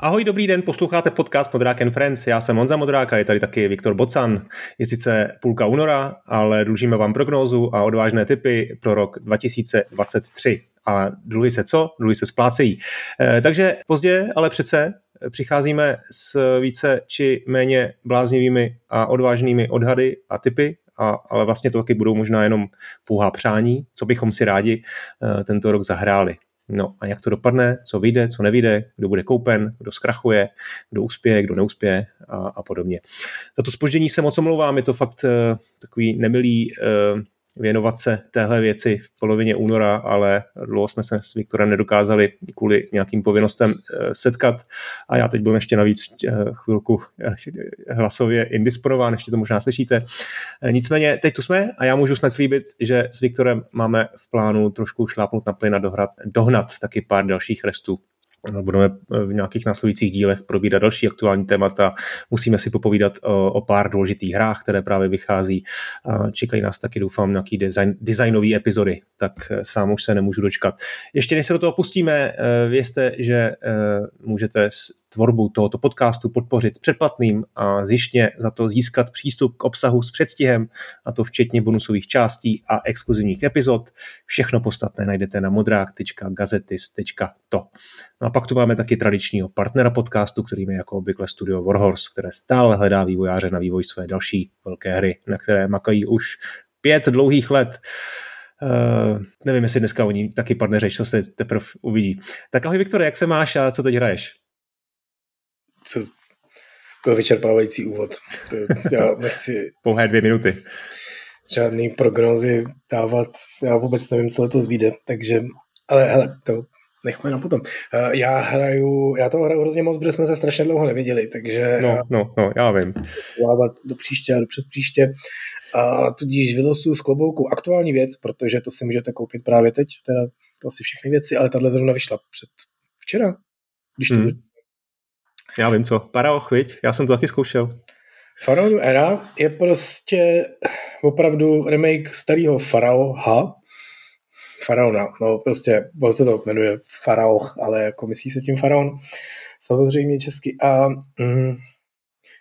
Ahoj, dobrý den, posloucháte podcast Modrák and Friends. Já jsem Honza Modrák a je tady taky Viktor Bocan. Je sice půlka února, ale dlužíme vám prognózu a odvážné typy pro rok 2023. A dluhy se co? Dluhy se splácejí. E, takže pozdě, ale přece přicházíme s více či méně bláznivými a odvážnými odhady a typy, a, ale vlastně to taky budou možná jenom pouhá přání, co bychom si rádi e, tento rok zahráli. No a jak to dopadne, co vyjde, co nevyjde, kdo bude koupen, kdo zkrachuje, kdo uspěje, kdo neuspěje a, a podobně. Za to spoždění se moc omlouvám, je to fakt uh, takový nemilý uh, věnovat se téhle věci v polovině února, ale dlouho jsme se s Viktorem nedokázali kvůli nějakým povinnostem eh, setkat a já teď byl ještě navíc eh, chvilku eh, hlasově indisponován, ještě to možná slyšíte. Nicméně teď tu jsme a já můžu snad slíbit, že s Viktorem máme v plánu trošku šlápnout na plyn a dohnat, dohnat taky pár dalších restů Budeme v nějakých následujících dílech probídat další aktuální témata. Musíme si popovídat o, o pár důležitých hrách, které právě vychází. Čekají nás taky, doufám, nějaký design, designové epizody, tak eh, sám už se nemůžu dočkat. Ještě než se do toho pustíme, eh, vězte, že eh, můžete tvorbu tohoto podcastu podpořit předplatným a zjištně za to získat přístup k obsahu s předstihem, a to včetně bonusových částí a exkluzivních epizod. Všechno podstatné najdete na modrák.gazetis.to. No a pak tu máme taky tradičního partnera podcastu, kterým je jako obvykle studio Warhorse, které stále hledá vývojáře na vývoj své další velké hry, na které makají už pět dlouhých let. Uh, nevím, jestli dneska oni taky padne řeč, co se teprve uvidí. Tak ahoj Viktore, jak se máš a co teď hraješ? Co byl vyčerpávající úvod. Já nechci... Pouhé dvě minuty. Žádný prognózy dávat, já vůbec nevím, co letos vyjde, takže, ale hele, to nechme na potom. Eh, já hraju, já to hraju hrozně moc, protože jsme se strašně dlouho neviděli, takže... No, no, no, já vím. do příště a do přes příště. A tudíž vylosuju z klobouku aktuální věc, protože to si můžete koupit právě teď, teda to asi všechny věci, ale tahle zrovna vyšla před včera, když to hmm. Já vím co. Paraoch, viď? Já jsem to taky zkoušel. Faraonu Era je prostě opravdu remake starého Faraoha. Faraona, no prostě, on se to jmenuje Faraoch, ale jako myslí se tím Faraon, samozřejmě česky. A mm,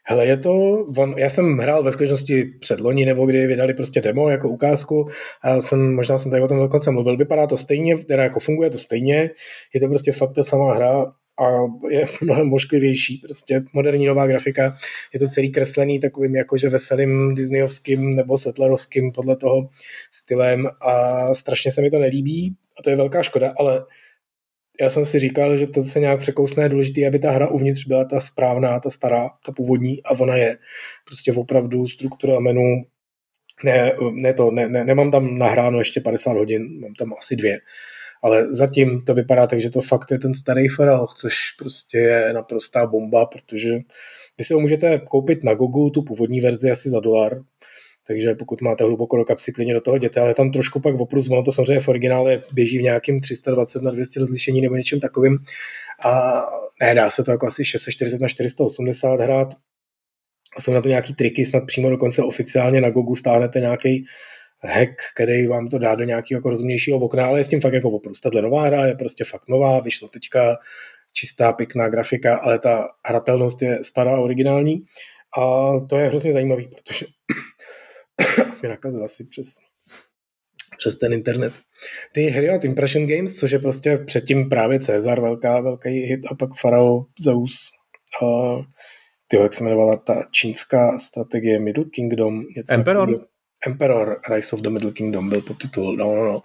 hele, je to, on, já jsem hrál ve skutečnosti před loni, nebo kdy vydali prostě demo jako ukázku a jsem, možná jsem tady o tom dokonce mluvil, vypadá to stejně, teda jako funguje to stejně, je to prostě fakt ta samá hra, a je mnohem vošklivější, prostě moderní nová grafika, je to celý kreslený takovým jakože veselým disneyovským nebo settlerovským podle toho stylem a strašně se mi to nelíbí a to je velká škoda, ale já jsem si říkal, že to se nějak překousne je důležité, aby ta hra uvnitř byla ta správná, ta stará, ta původní a ona je prostě opravdu struktura menu ne, ne to, ne, ne, nemám tam nahráno ještě 50 hodin, mám tam asi dvě ale zatím to vypadá tak, že to fakt je ten starý Feral, což prostě je naprostá bomba, protože vy si ho můžete koupit na Gogu, tu původní verzi asi za dolar, takže pokud máte hluboko do kapsy, klidně do toho jděte, ale tam trošku pak oprus, ono to samozřejmě v originále běží v nějakým 320 na 200 rozlišení nebo něčem takovým a ne, dá se to jako asi 640 na 480 hrát. Jsou na to nějaký triky, snad přímo dokonce oficiálně na Gogu stáhnete nějaký hack, který vám to dá do nějakého jako rozumnějšího okna, ale je s tím fakt jako oprus. Tahle nová hra je prostě fakt nová, vyšla teďka, čistá, pěkná grafika, ale ta hratelnost je stará a originální a to je hrozně zajímavý, protože jsme nakazil asi přes, přes ten internet. Ty hry od Impression Games, což je prostě předtím právě Cezar, velká, velký hit a pak Farao, Zeus a tyho, jak se jmenovala ta čínská strategie Middle Kingdom. Emperor? Takový, Emperor Rise of the Middle Kingdom byl podtitul, no, no, no.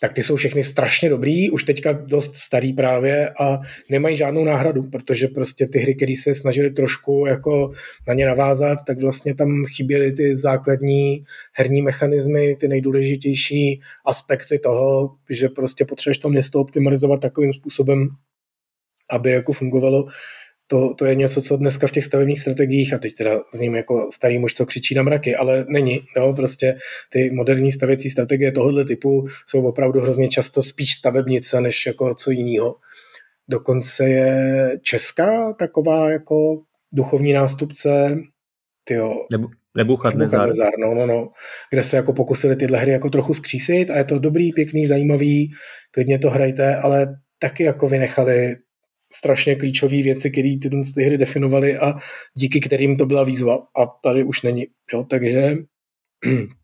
Tak ty jsou všechny strašně dobrý, už teďka dost starý právě a nemají žádnou náhradu, protože prostě ty hry, které se snažili trošku jako na ně navázat, tak vlastně tam chyběly ty základní herní mechanismy, ty nejdůležitější aspekty toho, že prostě potřebuješ to město optimalizovat takovým způsobem, aby jako fungovalo to, to je něco, co dneska v těch stavebních strategiích, a teď teda s ním jako starý muž, co křičí na mraky, ale není. Jo, prostě ty moderní stavěcí strategie tohoto typu jsou opravdu hrozně často spíš stavebnice, než jako co jiného. Dokonce je česká taková jako duchovní nástupce, tyjo, Nebo, Nebuchadnezzar. no, no, no, kde se jako pokusili tyhle hry jako trochu skřísit a je to dobrý, pěkný, zajímavý, klidně to hrajte, ale taky jako vynechali strašně klíčové věci, které ty, ty hry definovaly a díky kterým to byla výzva a tady už není. Jo? Takže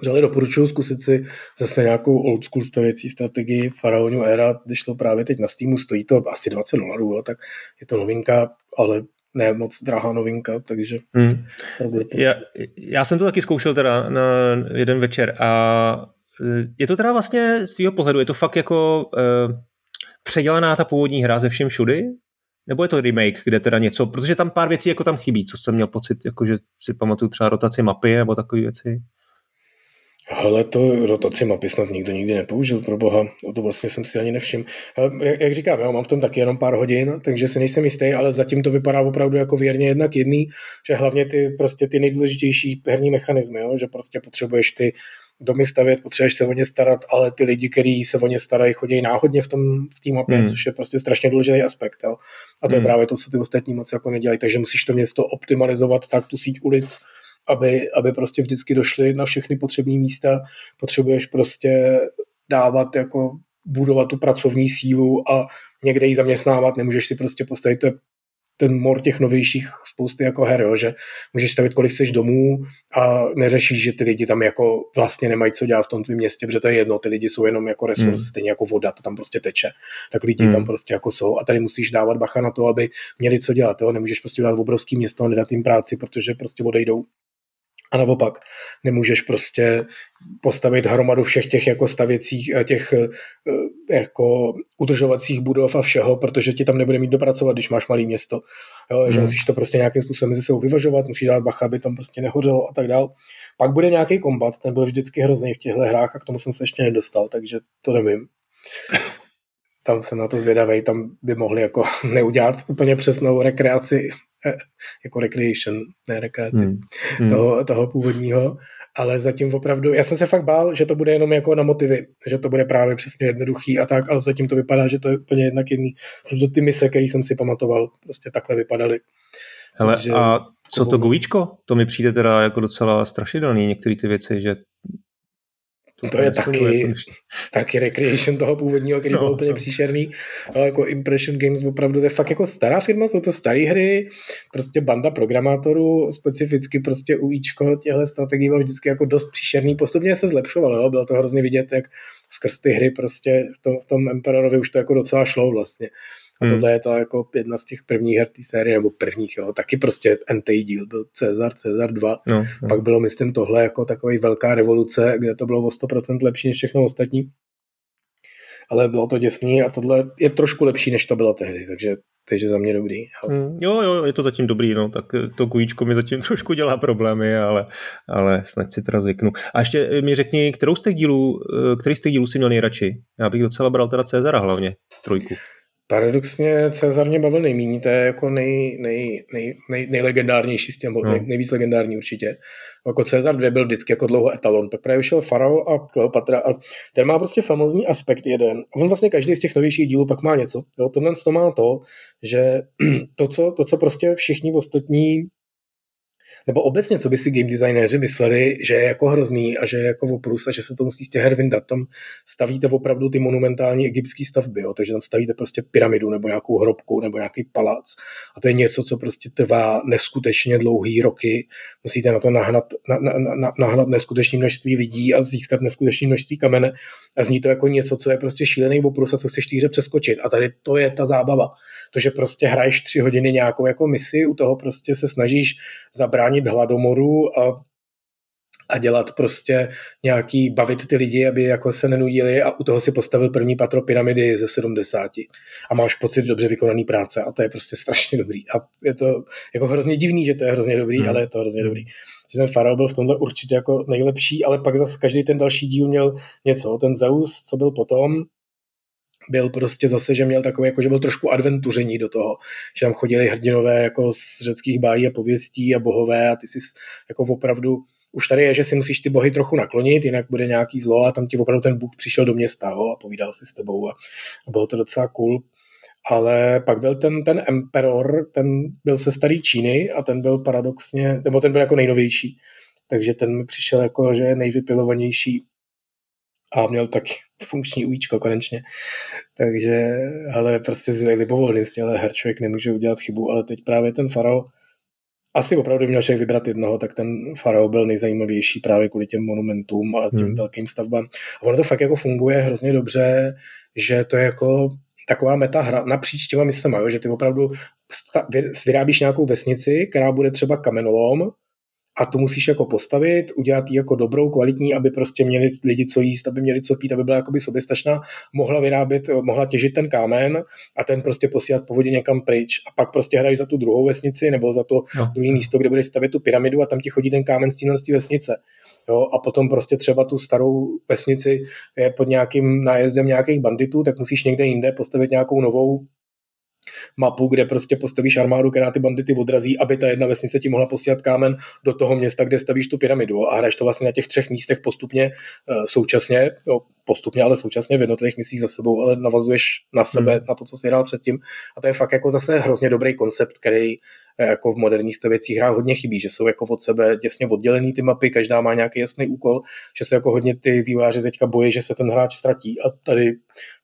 Vřele doporučuji zkusit si zase nějakou old school stavěcí strategii Faraonu Era, když to právě teď na Steamu stojí to asi 20 dolarů, tak je to novinka, ale ne moc drahá novinka, takže hmm. já, já jsem to taky zkoušel teda na jeden večer a e, je to teda vlastně z tvého pohledu, je to fakt jako uh, předělaná ta původní hra ze všem všudy? Nebo je to remake, kde teda něco, protože tam pár věcí jako tam chybí, co jsem měl pocit, jako že si pamatuju třeba rotaci mapy nebo takové věci? Ale to rotaci mapy snad nikdo nikdy nepoužil, pro boha, o to vlastně jsem si ani nevšiml. Jak, jak říkám, já mám v tom taky jenom pár hodin, takže si nejsem jistý, ale zatím to vypadá opravdu jako věrně jednak jedný, že hlavně ty prostě ty nejdůležitější herní mechanismy, jo? že prostě potřebuješ ty domy stavět, potřebuješ se o ně starat, ale ty lidi, kteří se o ně starají, chodí náhodně v tom v té mapě, hmm. což je prostě strašně důležitý aspekt. Jo? A to hmm. je právě to, co ty ostatní moc jako nedělají, takže musíš to město optimalizovat tak, tu síť ulic, aby, aby prostě vždycky došli na všechny potřebné místa. Potřebuješ prostě dávat jako budovat tu pracovní sílu a někde ji zaměstnávat, nemůžeš si prostě postavit ten mor těch novějších spousty jako her, jo, že můžeš stavit kolik chceš domů a neřešíš, že ty lidi tam jako vlastně nemají co dělat v tom tvém městě, protože to je jedno, ty lidi jsou jenom jako resurs, mm. stejně jako voda, to tam prostě teče, tak lidi mm. tam prostě jako jsou a tady musíš dávat bacha na to, aby měli co dělat, jo, nemůžeš prostě dělat obrovský město a nedat jim práci, protože prostě odejdou a naopak, nemůžeš prostě postavit hromadu všech těch jako stavěcích, eh, těch eh, jako udržovacích budov a všeho, protože ti tam nebude mít dopracovat, když máš malé město. Jo, hmm. že musíš to prostě nějakým způsobem mezi sebou vyvažovat, musíš dát bacha, aby tam prostě nehořelo a tak dál. Pak bude nějaký kombat, ten byl vždycky hrozný v těchto hrách a k tomu jsem se ještě nedostal, takže to nevím. tam jsem na to zvědavý, tam by mohli jako neudělat úplně přesnou rekreaci jako recreation, ne rekreaci hmm. Hmm. Toho, toho původního, ale zatím opravdu, já jsem se fakt bál, že to bude jenom jako na motivy, že to bude právě přesně jednoduchý a tak, ale zatím to vypadá, že to je úplně jednak jiný. Jsou to ty mise, které jsem si pamatoval, prostě takhle vypadaly. Hele, Takže a co to govíčko? To mi přijde teda jako docela strašidelný, některé ty věci, že to, to je taky, jako taky recreation toho původního, který no, byl úplně no. příšerný, ale jako Impression Games opravdu, to je fakt jako stará firma, jsou to staré hry, prostě banda programátorů, specificky prostě UIčko těchto strategií bylo vždycky jako dost příšerný, postupně se zlepšovalo, jo? bylo to hrozně vidět, jak skrz ty hry prostě v tom, v tom Emperorovi už to jako docela šlo vlastně. A hmm. tohle je to jako jedna z těch prvních her té série, nebo prvních, jo. Taky prostě NT díl byl Cezar, Cezar 2. No, no. Pak bylo, myslím, tohle jako takový velká revoluce, kde to bylo o 100% lepší než všechno ostatní. Ale bylo to děsný a tohle je trošku lepší, než to bylo tehdy, takže takže za mě dobrý. Hmm, jo, jo, je to zatím dobrý, no, tak to kujíčko mi zatím trošku dělá problémy, ale, ale snad si teda zvyknu. A ještě mi řekni, kterou z těch dílů, eh, který z těch dílů si měl nejradši? Já bych docela bral teda Cezara hlavně, trojku. Paradoxně Cezar mě bavil nejméně, to je jako nej, nej, nej, nej, nejlegendárnější z těch, no. nej, nejvíc legendární určitě. Jako Cezar 2 byl vždycky jako dlouho etalon, pak právě vyšel Farao a Kleopatra a ten má prostě famozní aspekt jeden. On vlastně každý z těch novějších dílů pak má něco. Jo, tohle to má to, že to co, to, co prostě všichni ostatní nebo obecně, co by si game designéři mysleli, že je jako hrozný a že je jako oprus a že se to musí z těch her vyndat. Tam stavíte opravdu ty monumentální egyptské stavby, jo? takže tam stavíte prostě pyramidu nebo nějakou hrobku nebo nějaký palác. A to je něco, co prostě trvá neskutečně dlouhý roky. Musíte na to nahnat, na, na, na, nahnat neskutečné množství lidí a získat neskutečné množství kamene. A zní to jako něco, co je prostě šílený oprus a co chceš týře přeskočit. A tady to je ta zábava. To, že prostě hraješ tři hodiny nějakou jako misi, u toho prostě se snažíš zabránit zabránit hladomoru a a dělat prostě nějaký, bavit ty lidi, aby jako se nenudili a u toho si postavil první patro pyramidy ze 70 a máš pocit dobře vykonaný práce a to je prostě strašně dobrý a je to jako hrozně divný, že to je hrozně dobrý, hmm. ale je to hrozně dobrý. Že ten Farao byl v tomhle určitě jako nejlepší, ale pak zase každý ten další díl měl něco. Ten Zeus, co byl potom, byl prostě zase, že měl takový, jako že byl trošku adventuření do toho, že tam chodili hrdinové jako z řeckých bájí a pověstí a bohové a ty si jako opravdu už tady je, že si musíš ty bohy trochu naklonit, jinak bude nějaký zlo a tam ti opravdu ten bůh přišel do města jo, a povídal si s tebou a, a bylo to docela cool. Ale pak byl ten, ten emperor, ten byl se starý Číny a ten byl paradoxně, nebo ten byl jako nejnovější. Takže ten mi přišel jako, že je nejvypilovanější a měl tak funkční ujíčko konečně. Takže, ale prostě z libovolný z těchto her člověk nemůže udělat chybu, ale teď právě ten Faro, asi opravdu měl člověk vybrat jednoho, tak ten Faro byl nejzajímavější právě kvůli těm monumentům a těm hmm. velkým stavbám. A ono to fakt jako funguje hrozně dobře, že to je jako taková meta hra napříč těma myslema, jo? že ty opravdu vyrábíš nějakou vesnici, která bude třeba kamenolom, a tu musíš jako postavit, udělat ji jako dobrou, kvalitní, aby prostě měli lidi co jíst, aby měli co pít, aby byla jakoby soběstačná, mohla vyrábět, mohla těžit ten kámen a ten prostě posílat po vodě někam pryč a pak prostě hraješ za tu druhou vesnici nebo za to no. druhé místo, kde budeš stavět tu pyramidu a tam ti chodí ten kámen z té vesnice. Jo, a potom prostě třeba tu starou vesnici je pod nějakým nájezdem nějakých banditů, tak musíš někde jinde postavit nějakou novou mapu, kde prostě postavíš armádu, která ty bandity odrazí, aby ta jedna vesnice ti mohla posílat kámen do toho města, kde stavíš tu pyramidu. A hraješ to vlastně na těch třech místech postupně uh, současně, postupně, ale současně v jednotlivých misích za sebou, ale navazuješ na sebe, hmm. na to, co jsi hrál předtím. A to je fakt jako zase hrozně dobrý koncept, který eh, jako v moderních stavěcích hrách hodně chybí, že jsou jako od sebe těsně oddělený ty mapy, každá má nějaký jasný úkol, že se jako hodně ty vývojáři teďka bojí, že se ten hráč ztratí a tady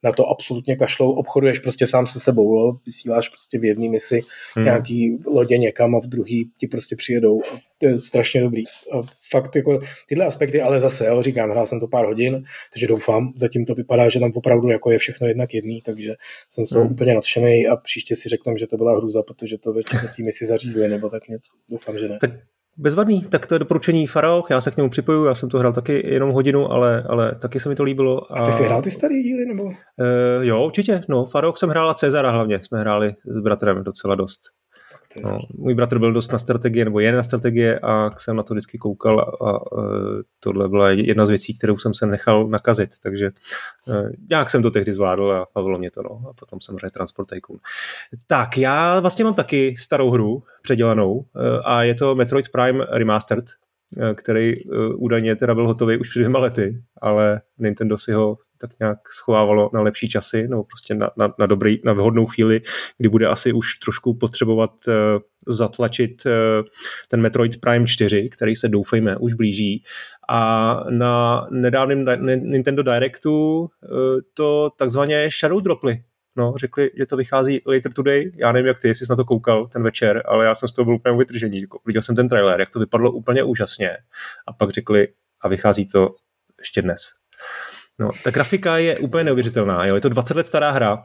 na to absolutně kašlou, obchoduješ prostě sám se sebou, jo? vysíláš prostě v jedné misi hmm. nějaký lodě někam a v druhý ti prostě přijedou. A to je strašně dobrý. A fakt jako tyhle aspekty, ale zase, jo, říkám, hrál jsem to pár hodin, takže doufám, zatím to vypadá, že tam opravdu jako je všechno jednak jedný, takže jsem z toho hmm. úplně nadšený a příště si řeknu, že to byla hruza, protože to ve tím si zařízli nebo tak něco. Doufám, že ne. Tak Bezvadný, tak to je doporučení Faroch, já se k němu připoju, já jsem to hrál taky jenom hodinu, ale, ale taky se mi to líbilo. A, a ty jsi hrál ty staré díly, nebo? Uh, jo, určitě, no, Faroch jsem hrál a Cezara hlavně, jsme hráli s bratrem docela dost. No, můj bratr byl dost na strategie, nebo je na strategie a jsem na to vždycky koukal a, a, tohle byla jedna z věcí, kterou jsem se nechal nakazit, takže a, nějak jsem to tehdy zvládl a bavilo mě to, no, a potom jsem hraje Transport Tycoon. Tak, já vlastně mám taky starou hru předělanou a je to Metroid Prime Remastered, který údajně teda byl hotový už před dvěma lety, ale Nintendo si ho tak nějak schovávalo na lepší časy, nebo prostě na, na, na, dobrý, na vhodnou chvíli, kdy bude asi už trošku potřebovat uh, zatlačit uh, ten Metroid Prime 4, který se doufejme už blíží. A na nedávném Nintendo Directu uh, to takzvaně shadow droply, No, řekli, že to vychází later today. Já nevím, jak ty, jsi na to koukal ten večer, ale já jsem z toho byl úplně vytržení. Viděl jsem ten trailer, jak to vypadlo úplně úžasně. A pak řekli, a vychází to ještě dnes. No, ta grafika je úplně neuvěřitelná. Jo? Je to 20 let stará hra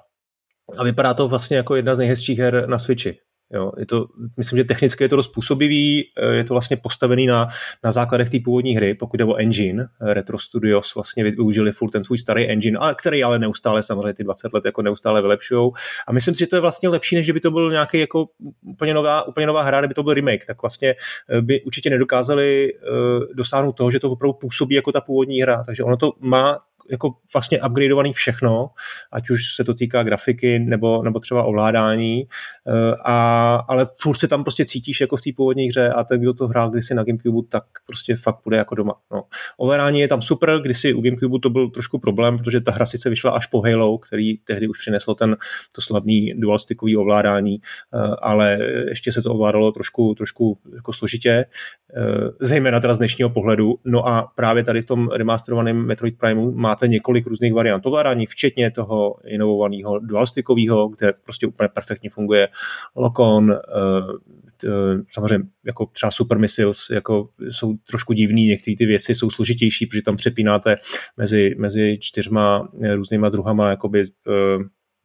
a vypadá to vlastně jako jedna z nejhezčích her na Switchi. Jo, je to, myslím, že technicky je to dost působivý, eh, je to vlastně postavený na, na základech té původní hry, pokud jde o engine. Retro Studios vlastně využili furt ten svůj starý engine, ale který ale neustále samozřejmě ty 20 let jako neustále vylepšují. A myslím si, že to je vlastně lepší, než kdyby to byl nějaký jako úplně nová, úplně nová hra, kdyby to byl remake, tak vlastně eh, by určitě nedokázali uh, dosáhnout toho, že to opravdu působí jako ta původní hra. Takže ono to má jako vlastně upgradeovaný všechno, ať už se to týká grafiky nebo, nebo třeba ovládání, eh, a, ale furt se tam prostě cítíš jako v té původní hře a ten, kdo to hrál kdysi na Gamecube, tak prostě fakt bude jako doma. No. Ovládání je tam super, kdysi u Gamecube to byl trošku problém, protože ta hra sice vyšla až po Halo, který tehdy už přineslo ten, to slavný dual-stickový ovládání, eh, ale ještě se to ovládalo trošku, trošku jako složitě, eh, zejména teda z dnešního pohledu. No a právě tady v tom remasterovaném Metroid Prime má máte několik různých variant ovládání, včetně toho inovovaného dualstickového, kde prostě úplně perfektně funguje Lokon, eh, samozřejmě jako třeba Super Missiles jako jsou trošku divný, některé ty věci jsou složitější, protože tam přepínáte mezi, mezi čtyřma různýma druhama jakoby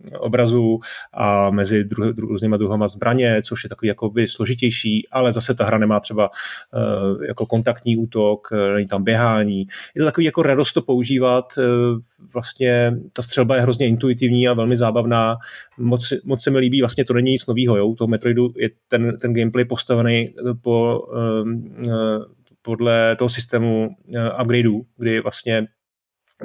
eh, obrazů a mezi dru, dru, různýma druhama zbraně, což je takový jakoby složitější, ale zase ta hra nemá třeba uh, jako kontaktní útok, uh, není tam běhání. Je to takový jako radost to používat, uh, vlastně ta střelba je hrozně intuitivní a velmi zábavná. Moc, moc se mi líbí, vlastně to není nic nového, jo? u toho Metroidu je ten, ten gameplay postavený po, uh, podle toho systému upgradeů, kdy vlastně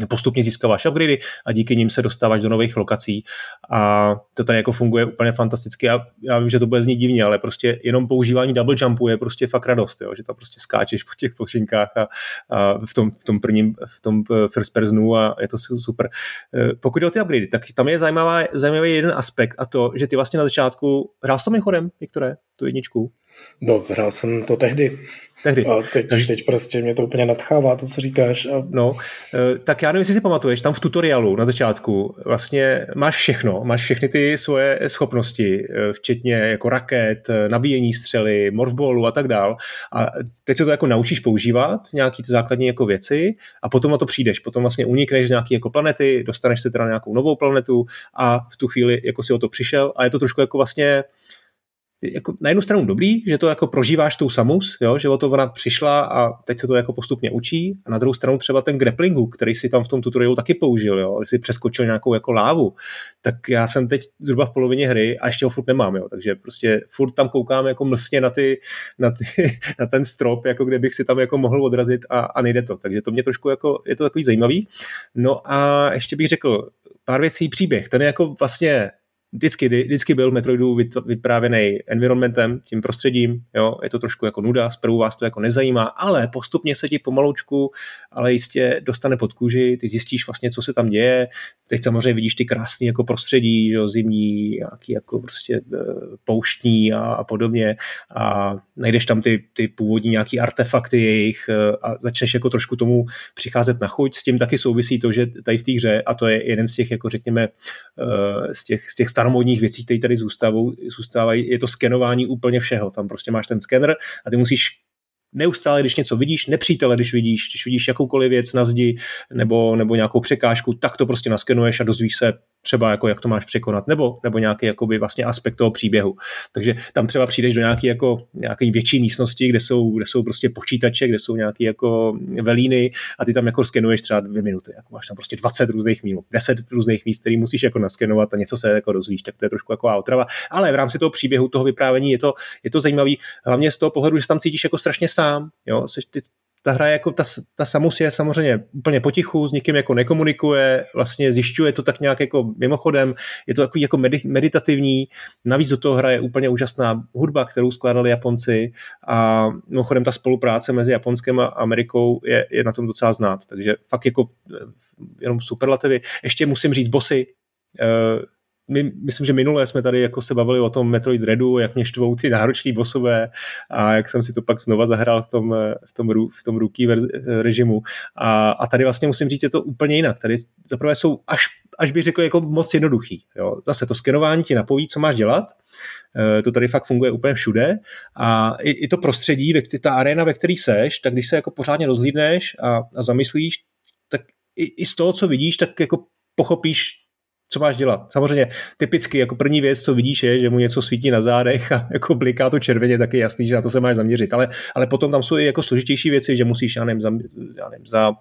postupně získáváš upgrady a díky nim se dostáváš do nových lokací a to tady jako funguje úplně fantasticky a já vím, že to bude znít divně, ale prostě jenom používání double jumpu je prostě fakt radost, jo? že tam prostě skáčeš po těch plošinkách a, a v, tom, v tom prvním, v tom eh, first personu a je to super. Eh, pokud jde o ty upgrady, tak tam je zajímavá, zajímavý jeden aspekt a to, že ty vlastně na začátku hrál s tom chodem, Viktore, tu jedničku? No, hrál jsem to tehdy. Tehdy. A teď, Takže... teď prostě mě to úplně nadchává, to, co říkáš. A... No, eh, tak já nevím, jestli si pamatuješ, tam v tutoriálu na začátku vlastně máš všechno, máš všechny ty svoje schopnosti, eh, včetně jako raket, eh, nabíjení střely, morfballu a tak dál. A teď se to jako naučíš používat, nějaký ty základní jako věci a potom na to přijdeš. Potom vlastně unikneš z nějaké jako planety, dostaneš se teda na nějakou novou planetu a v tu chvíli jako si o to přišel a je to trošku jako vlastně jako na jednu stranu dobrý, že to jako prožíváš tou Samus, jo, že o to ona přišla a teď se to jako postupně učí. A na druhou stranu třeba ten grappling který si tam v tom tutorialu taky použil, jo, si přeskočil nějakou jako lávu, tak já jsem teď zhruba v polovině hry a ještě ho furt nemám, jo, takže prostě furt tam koukám jako mlsně na, ty, na, ty, na ten strop, jako kde bych si tam jako mohl odrazit a, a nejde to, takže to mě trošku jako, je to takový zajímavý. No a ještě bych řekl, pár věcí příběh, ten je jako vlastně vždycky, vždycky byl Metroidu vyprávěný environmentem, tím prostředím, jo, je to trošku jako nuda, zprvu vás to jako nezajímá, ale postupně se ti pomaloučku, ale jistě dostane pod kůži, ty zjistíš vlastně, co se tam děje, teď samozřejmě vidíš ty krásné jako prostředí, jo, zimní, nějaký jako prostě e, pouštní a, a podobně. A najdeš tam ty, ty původní nějaký artefakty jejich e, a začneš jako trošku tomu přicházet na chuť, s tím taky souvisí to, že tady v té hře, a to je jeden z těch, jako řekněme, e, z těch, z těch staromodních věcí, které tady zůstavou, zůstávají, je to skenování úplně všeho. Tam prostě máš ten skener a ty musíš neustále, když něco vidíš, nepřítele, když vidíš, když vidíš jakoukoliv věc na zdi nebo, nebo nějakou překážku, tak to prostě naskenuješ a dozvíš se třeba jako jak to máš překonat, nebo, nebo nějaký jakoby vlastně aspekt toho příběhu. Takže tam třeba přijdeš do nějaké jako, nějaký větší místnosti, kde jsou, kde jsou prostě počítače, kde jsou nějaké jako velíny a ty tam jako skenuješ třeba dvě minuty. Jako máš tam prostě 20 různých míst, 10 různých míst, který musíš jako naskenovat a něco se jako dozvíš, tak to je trošku jako otrava. Ale v rámci toho příběhu, toho vyprávění je to, je to zajímavý, hlavně z toho pohledu, že tam cítíš jako strašně sám. Jo? Ty, ta hra jako, ta, ta Samus je samozřejmě úplně potichu, s nikým jako nekomunikuje, vlastně zjišťuje to tak nějak jako mimochodem, je to takový jako meditativní, navíc do toho hraje úplně úžasná hudba, kterou skládali Japonci a mimochodem ta spolupráce mezi Japonskem a Amerikou je, je na tom docela znát, takže fakt jako eh, jenom superlativy. Ještě musím říct bosy, eh, my, myslím, že minule jsme tady jako se bavili o tom Metroid Dreadu, jak mě štvou ty nároční bosové a jak jsem si to pak znova zahrál v tom, v tom, v tom ruky režimu. A, a tady vlastně musím říct, je to úplně jinak. Tady zaprvé jsou až, až bych řekl jako moc jednoduchý. Jo. Zase to skenování ti napoví, co máš dělat. E, to tady fakt funguje úplně všude. A i, i to prostředí, ve, ta arena, ve který seš, tak když se jako pořádně rozhlídneš a, a zamyslíš, tak i, i z toho, co vidíš, tak jako pochopíš, co máš dělat. Samozřejmě typicky jako první věc, co vidíš, je, že mu něco svítí na zádech a jako bliká to červeně, tak je jasný, že na to se máš zaměřit. Ale, ale potom tam jsou i jako složitější věci, že musíš, já nevím, za, já nevím, za, uh,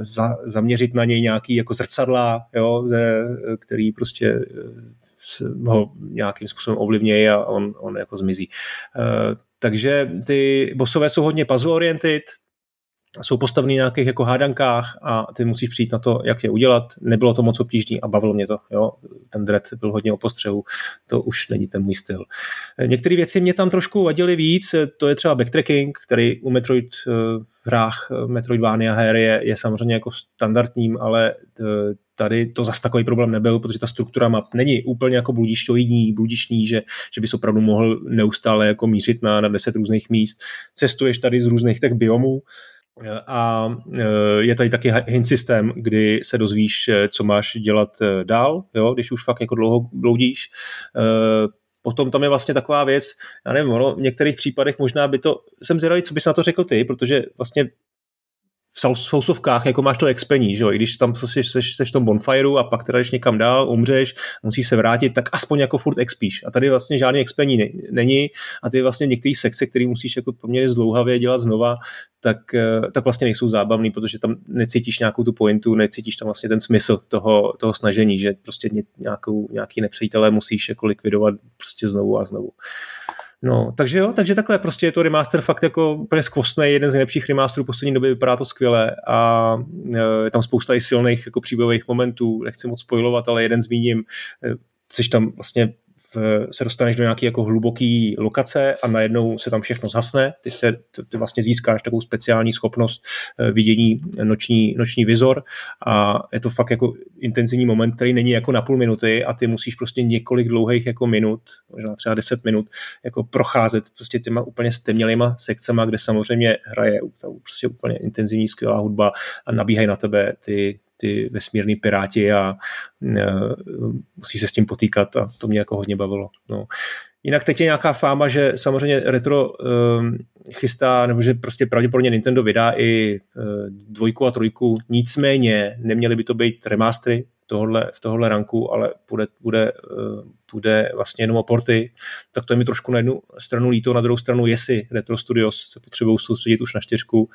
za, zaměřit na něj nějaký jako zrcadla, jo, který prostě uh, ho nějakým způsobem ovlivnějí a on, on jako zmizí. Uh, takže ty bosové jsou hodně puzzle oriented, jsou postaveny v nějakých jako hádankách a ty musíš přijít na to, jak je udělat. Nebylo to moc obtížné a bavilo mě to. Jo? Ten dread byl hodně o postřehu, to už není ten můj styl. Některé věci mě tam trošku vadily víc, to je třeba backtracking, který u Metroid eh, hrách eh, Metroidvania her je, je samozřejmě jako standardním, ale eh, tady to zas takový problém nebyl, protože ta struktura map není úplně jako bludištoidní, bludišní, že, že bys opravdu mohl neustále jako mířit na, na deset různých míst. Cestuješ tady z různých tak biomů, a e, je tady taky hint systém, kdy se dozvíš, e, co máš dělat e, dál, jo, když už fakt jako dlouho bloudíš. Potom tam je vlastně taková věc, já nevím, ono, v některých případech možná by to, jsem zvědavý, co bys na to řekl ty, protože vlastně v sousovkách, jako máš to expení, že jo? i když tam seš, seš, seš v tom bonfireu a pak teda jdeš někam dál, umřeš, musíš se vrátit, tak aspoň jako furt expíš. A tady vlastně žádný expení ne, není a ty vlastně některé sekce, které musíš jako poměrně zdlouhavě dělat znova, tak, eh, tak vlastně nejsou zábavný, protože tam necítíš nějakou tu pointu, necítíš tam vlastně ten smysl toho, toho snažení, že prostě nějakou, nějaký nepřejitelé musíš jako likvidovat prostě znovu a znovu. No, takže jo, takže takhle prostě je to remaster fakt jako úplně skvostný, jeden z nejlepších remasterů poslední doby, vypadá to skvěle a e, je tam spousta i silných jako příběhových momentů, nechci moc spojovat, ale jeden zmíním, e, jsi tam vlastně v, se dostaneš do nějaké jako hluboké lokace a najednou se tam všechno zhasne, ty, se, ty vlastně získáš takovou speciální schopnost eh, vidění noční, noční vizor a je to fakt jako intenzivní moment, který není jako na půl minuty a ty musíš prostě několik dlouhých jako minut, možná třeba 10 minut, jako procházet prostě těma úplně stemnělýma sekcema, kde samozřejmě hraje prostě úplně intenzivní skvělá hudba a nabíhají na tebe ty, ty vesmírní piráti a e, musí se s tím potýkat a to mě jako hodně bavilo. No. Jinak teď je nějaká fáma, že samozřejmě retro um, chystá, nebo že prostě pravděpodobně Nintendo vydá i uh, dvojku a trojku, nicméně neměly by to být remastery tohle, v tohohle ranku, ale bude, bude, bude vlastně jenom o porty, tak to je mi trošku na jednu stranu líto, na druhou stranu, jestli Retro Studios se potřebují soustředit už na čtyřku,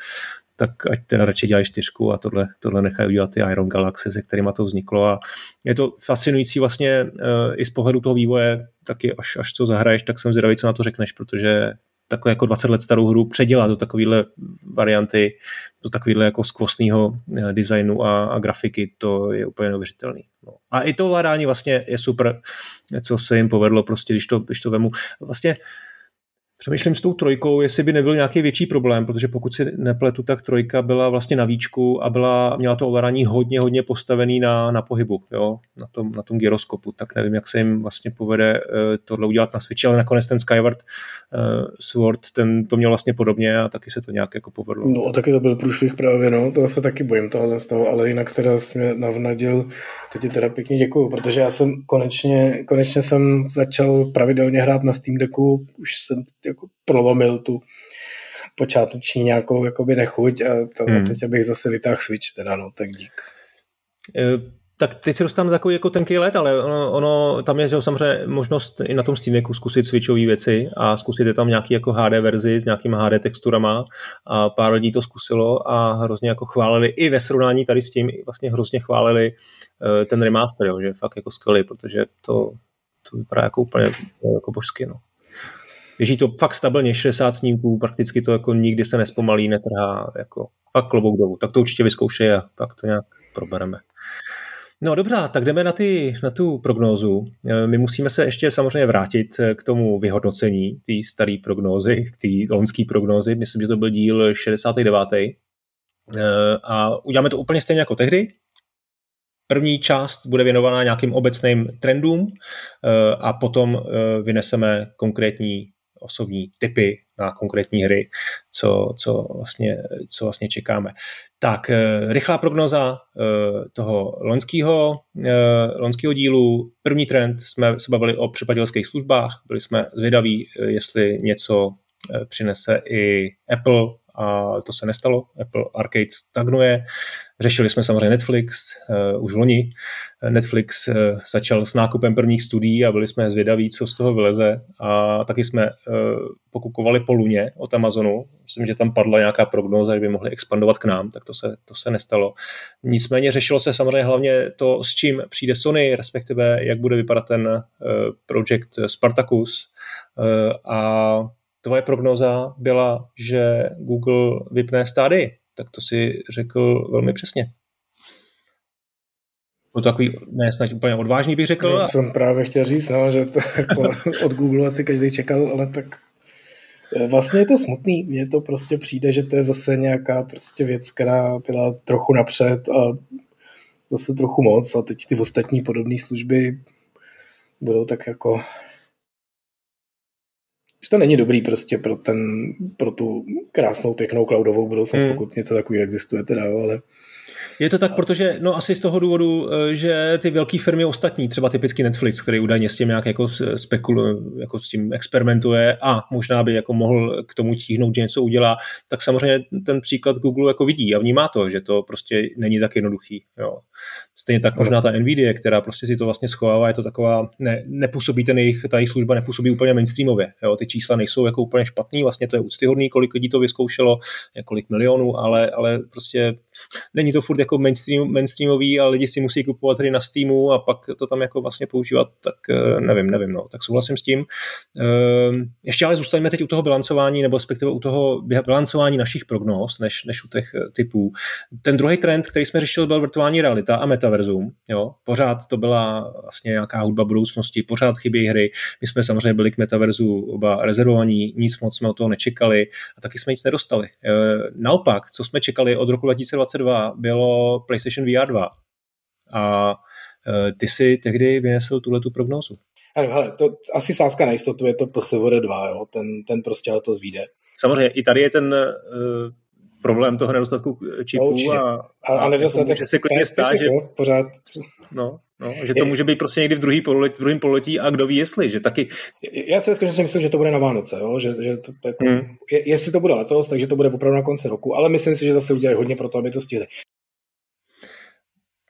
tak ať teda radši dělají čtyřku a tohle, tohle nechají udělat ty Iron Galaxy, se kterými to vzniklo. A je to fascinující vlastně uh, i z pohledu toho vývoje, taky až, až co zahraješ, tak jsem zvědavý, co na to řekneš, protože takhle jako 20 let starou hru předělat do takovéhle varianty, do takovéhle jako skvostného eh, designu a, a grafiky, to je úplně neuvěřitelný. No. A i to ovládání vlastně je super, co se jim povedlo, prostě když to, když to vemu. Vlastně Přemýšlím s tou trojkou, jestli by nebyl nějaký větší problém, protože pokud si nepletu, tak trojka byla vlastně na výčku a byla, měla to ovládání hodně, hodně postavený na, na pohybu, jo, na tom, na tom gyroskopu, tak nevím, jak se jim vlastně povede uh, tohle udělat na Switchi, ale nakonec ten Skyward uh, Sword, ten to měl vlastně podobně a taky se to nějak jako povedlo. No a taky to byl průšvih právě, no, to se taky bojím tohle z toho, ale jinak teda jsi mě navnadil, to ti teda pěkně děkuju, protože já jsem konečně, konečně jsem začal pravidelně hrát na Steam Decku, už jsem jako prolomil tu počáteční nějakou jakoby nechuť a to, hmm. teď abych zase vytáhl Switch teda, no, tak dík. E, tak teď se dostanu takový jako tenký let, ale ono, ono tam je že samozřejmě možnost i na tom Steamu zkusit switchové věci a zkusit je tam nějaký jako HD verzi s nějakýma HD texturama a pár lidí to zkusilo a hrozně jako chválili i ve srovnání tady s tím vlastně hrozně chválili uh, ten remaster, jo, že je fakt jako skvělý, protože to, to vypadá jako úplně jako božsky, no. Běží to fakt stabilně, 60 snímků, prakticky to jako nikdy se nespomalí, netrhá, jako fakt klobouk dolů. Tak to určitě vyzkoušej a pak to nějak probereme. No dobře, tak jdeme na, ty, na tu prognózu. Eh, my musíme se ještě samozřejmě vrátit eh, k tomu vyhodnocení té staré prognózy, k té loňské prognózy. Myslím, že to byl díl 69. Eh, a uděláme to úplně stejně jako tehdy. První část bude věnovaná nějakým obecným trendům a potom vyneseme konkrétní osobní typy na konkrétní hry, co, co, vlastně, co vlastně čekáme. Tak, eh, rychlá prognoza eh, toho loňského, eh, loňského dílu. První trend jsme se bavili o přepadilských službách, byli jsme zvědaví, jestli něco přinese i Apple a to se nestalo. Apple Arcade stagnuje. Řešili jsme samozřejmě Netflix uh, už v loni. Netflix uh, začal s nákupem prvních studií a byli jsme zvědaví, co z toho vyleze. A taky jsme uh, pokukovali po Luně od Amazonu. Myslím, že tam padla nějaká prognóza, že by mohli expandovat k nám, tak to se, to se nestalo. Nicméně řešilo se samozřejmě hlavně to, s čím přijde Sony, respektive jak bude vypadat ten uh, projekt Spartacus. Uh, a tvoje prognoza byla, že Google vypne stády, tak to si řekl velmi přesně. Byl to takový, ne snad úplně odvážný bych řekl. Já jsem právě chtěl říct, no, že to jako od Google asi každý čekal, ale tak eh, vlastně je to smutný. Mně to prostě přijde, že to je zase nějaká prostě věc, která byla trochu napřed a zase trochu moc a teď ty ostatní podobné služby budou tak jako že to není dobrý prostě pro, ten, pro tu krásnou, pěknou cloudovou budoucnost, hmm. pokud něco takového existuje teda, ale je to tak, protože no asi z toho důvodu, eh, že ty velké firmy ostatní, třeba typicky Netflix, který údajně s tím nějak jako spekuluje, jako s tím experimentuje a možná by jako mohl k tomu tíhnout, že něco udělá, tak samozřejmě ten příklad Google jako vidí a vnímá to, že to prostě není tak jednoduchý. Jo. Stejně tak možná ta Nvidia, která prostě si to vlastně schovává, je to taková, ne, nepůsobí ten jejich, ta jejich služba nepůsobí úplně mainstreamově. Jo. Ty čísla nejsou jako úplně špatný, vlastně to je úctyhodný, kolik lidí to vyzkoušelo, kolik milionů, ale, ale prostě není to furt jako mainstream, mainstreamový a lidi si musí kupovat hry na Steamu a pak to tam jako vlastně používat, tak eh, nevím, nevím, no, tak souhlasím s tím. Ehm, ještě ale zůstaňme teď u toho bilancování, nebo respektive u toho bilancování našich prognóz, než, než u těch eh, typů. Ten druhý trend, který jsme řešili, byl virtuální realita a metaverzum. Jo? Pořád to byla vlastně nějaká hudba budoucnosti, pořád chybí hry. My jsme samozřejmě byli k metaverzu oba rezervovaní, nic moc jsme o toho nečekali a taky jsme nic nedostali. Ehm, naopak, co jsme čekali od roku 2022, bylo PlayStation VR 2. A eh, ty si tehdy vynesl tuhle tu prognózu. Hele, to asi sázka na jistotu je to PSVR 2, jo? Ten, ten prostě letos vyjde. Samozřejmě, i tady je ten uh, problém toho nedostatku čipů no, a, a, a nedostatek, může se klidně stát, že, pořád. No, no, že to je, může být prostě někdy v druhý pololetí, v druhém pololetí a kdo ví jestli, že taky... Já si že si myslím, že to bude na Vánoce, jo? že, že to, jako, hmm. je, jestli to bude letos, takže to bude opravdu na konci roku, ale myslím si, že zase udělají hodně pro to, aby to stihli.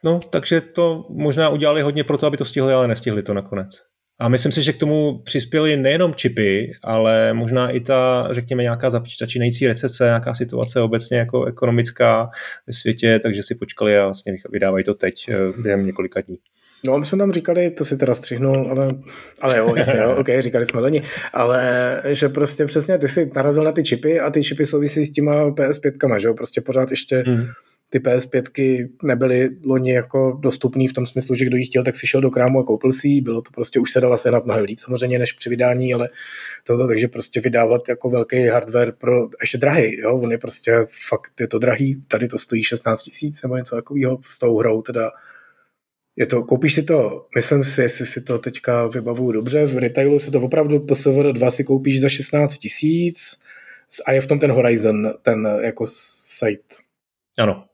No, takže to možná udělali hodně pro to, aby to stihli, ale nestihli to nakonec. A myslím si, že k tomu přispěly nejenom čipy, ale možná i ta, řekněme, nějaká začínající recese, nějaká situace obecně jako ekonomická ve světě, takže si počkali a vlastně vydávají to teď eh, během několika dní. No, my jsme tam říkali, to si teda střihnul, ale, ale jo, jasně, jo, ok, říkali jsme leni, ale že prostě přesně ty si narazil na ty čipy a ty čipy souvisí s těma PS5, že jo, prostě pořád ještě hmm ty PS5 nebyly loni jako dostupný v tom smyslu, že kdo ji chtěl, tak si šel do krámu a koupil si ji. Bylo to prostě, už se dala sehnat mnohem líp samozřejmě než při vydání, ale toto, takže prostě vydávat jako velký hardware pro, ještě drahý, jo, on je prostě fakt, je to drahý, tady to stojí 16 tisíc nebo něco takového s tou hrou, teda je to, koupíš si to, myslím si, jestli si to teďka vybavuju dobře, v retailu si to opravdu PSVR 2 si koupíš za 16 tisíc a je v tom ten Horizon, ten jako site. Ano,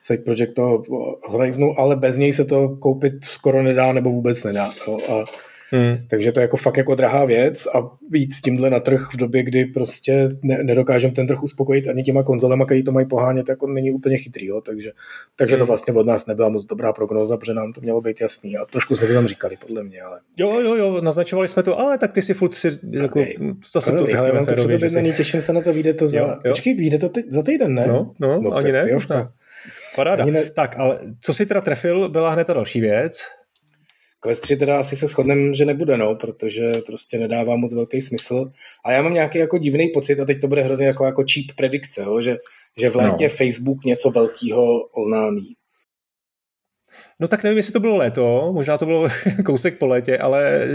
side project toho Horizonu, ale bez něj se to koupit skoro nedá nebo vůbec nedá. Jo. A Hmm. Takže to je jako fakt jako drahá věc a být s tímhle na trh v době, kdy prostě ne, nedokážeme ten trh uspokojit ani těma konzolema, který to mají pohánět, jako není úplně chytrý. Jo. Takže, takže hmm. to vlastně od nás nebyla moc dobrá prognoza, protože nám to mělo být jasný. A trošku jsme to tam říkali, podle mě. Ale... Jo, jo, jo, naznačovali jsme to, ale tak ty si furt si, jako, okay. to se to ale mám to předobědnaný, těším se na to, vyjde to za, jo, jo. počkej, vyjde to teď, za týden, ne? No, no, no ani ne, možná. Paráda. Ne... Tak, ale co si teda trefil, byla hned ta další věc. Quest 3 teda asi se shodneme, že nebude, no, protože prostě nedává moc velký smysl. A já mám nějaký jako divný pocit, a teď to bude hrozně jako, jako cheap predikce, jo, že, že v létě no. Facebook něco velkého oznámí. No tak nevím, jestli to bylo léto, možná to bylo kousek po létě, ale eh,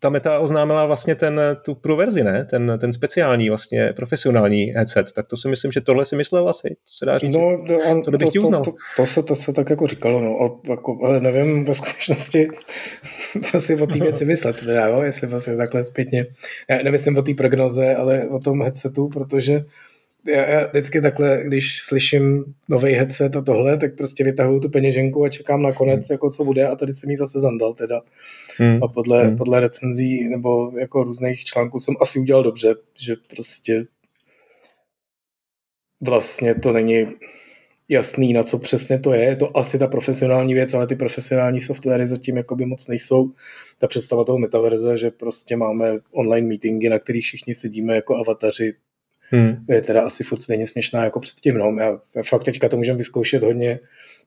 ta meta oznámila vlastně ten, tu pro verzi, ne? Ten, ten speciální, vlastně profesionální headset, tak to si myslím, že tohle si myslel asi, to se dá říct. No, to, on, to, to, to, to, to, to, se, to se tak jako říkalo, no, ale, jako, ale nevím ve skutečnosti, co si o té věci myslet, teda, jo, jestli vlastně takhle zpětně, ne, nemyslím o té prognoze, ale o tom headsetu, protože já, já vždycky takhle, když slyším nový headset a tohle, tak prostě vytahuju tu peněženku a čekám na konec, hmm. jako co bude a tady jsem jí zase zandal teda. Hmm. A podle, hmm. podle recenzí nebo jako různých článků jsem asi udělal dobře, že prostě vlastně to není jasný, na co přesně to je. Je to asi ta profesionální věc, ale ty profesionální softwary zatím jakoby moc nejsou. Ta představa toho metaverze, že prostě máme online meetingy, na kterých všichni sedíme jako avataři hmm. je teda asi furt stejně směšná jako předtím. No. Já, fakt teďka to můžeme vyzkoušet hodně.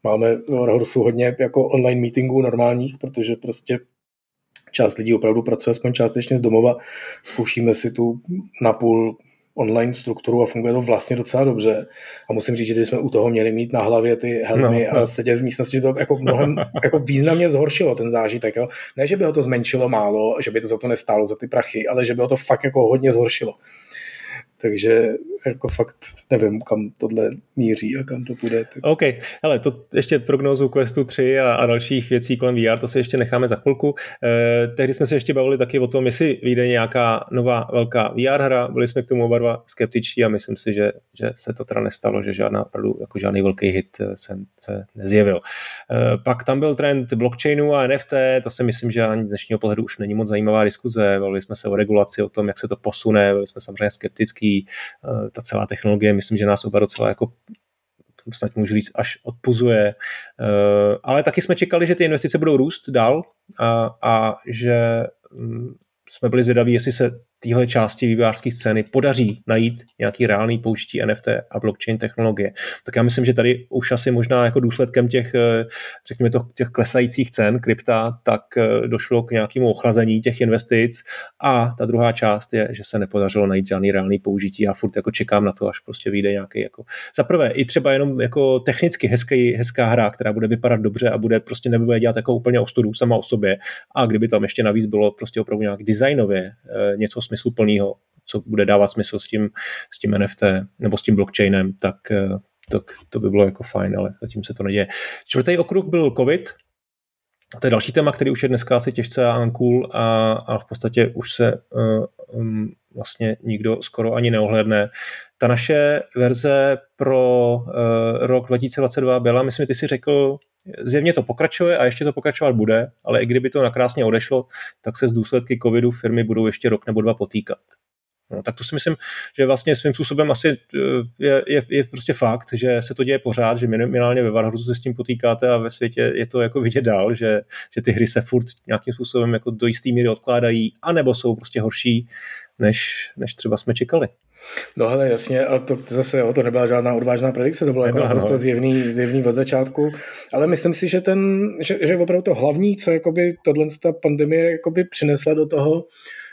Máme v Horsu hodně jako online meetingů normálních, protože prostě část lidí opravdu pracuje aspoň částečně z domova. Zkoušíme si tu napůl online strukturu a funguje to vlastně docela dobře. A musím říct, že když jsme u toho měli mít na hlavě ty helmy no, a sedět v místnosti, že to jako mnohem jako významně zhoršilo ten zážitek. Jo? Ne, že by ho to zmenšilo málo, že by to za to nestálo, za ty prachy, ale že by ho to fakt jako hodně zhoršilo. Takže jako fakt nevím, kam tohle míří a kam to půjde. Tak... OK, hele, to ještě prognózu Questu 3 a, a dalších věcí kolem VR, to si ještě necháme za chvilku. Eh, tehdy jsme se ještě bavili taky o tom, jestli vyjde nějaká nová velká VR hra, byli jsme k tomu oba dva skeptičtí a myslím si, že, že se to teda nestalo, že žádná, opravdu, jako žádný velký hit se, se nezjevil. Eh, pak tam byl trend blockchainu a NFT, to si myslím, že ani z dnešního pohledu už není moc zajímavá diskuze, bavili jsme se o regulaci, o tom, jak se to posune, byli jsme samozřejmě skeptický, eh, ta celá technologie, myslím, že nás oba docela jako snad můžu říct, až odpuzuje. Eh, ale taky jsme čekali, že ty investice budou růst dál a, a že mm, jsme byli zvědaví, jestli se téhle části vývojářské scény podaří najít nějaký reálný použití NFT a blockchain technologie. Tak já myslím, že tady už asi možná jako důsledkem těch, eh, řekněme to, těch klesajících cen krypta, tak eh, došlo k nějakému ochlazení těch investic a ta druhá část je, že se nepodařilo najít žádný reálný použití. Já furt jako čekám na to, až prostě vyjde nějaký jako za prvé i třeba jenom jako technicky hezký, hezká hra, která bude vypadat dobře a bude prostě nebude dělat jako úplně ostudu sama o sobě a kdyby tam ještě navíc bylo prostě opravdu nějak designově eh, smysluplného, co bude dávat smysl s tím, s tím NFT nebo s tím blockchainem, tak to, to by bylo jako fajn, ale zatím se to neděje. Čtvrtý okruh byl COVID, to je další téma, který už je dneska asi těžce a cool a, a v podstatě už se uh, um, vlastně nikdo skoro ani neohledne. Ta naše verze pro uh, rok 2022 byla, myslím, ty si řekl, zjevně to pokračuje a ještě to pokračovat bude, ale i kdyby to nakrásně odešlo, tak se z důsledky covidu firmy budou ještě rok nebo dva potýkat. No, tak to si myslím, že vlastně svým způsobem asi eh, je, je, je prostě fakt, že se to děje pořád, že minimálně ve Varhruzu se s tím potýkáte a ve světě je to jako vidět dál, že, že ty hry se furt nějakým způsobem jako do jistý míry odkládají, anebo jsou prostě horší, než, než třeba jsme čekali. No hele, jasně, a to zase jo, to nebyla žádná odvážná predikce, to bylo jako naprosto no. zjevný, zjevný od začátku, ale myslím si, že ten, že, že opravdu to hlavní, co jakoby tohle ta pandemie jakoby přinesla do toho,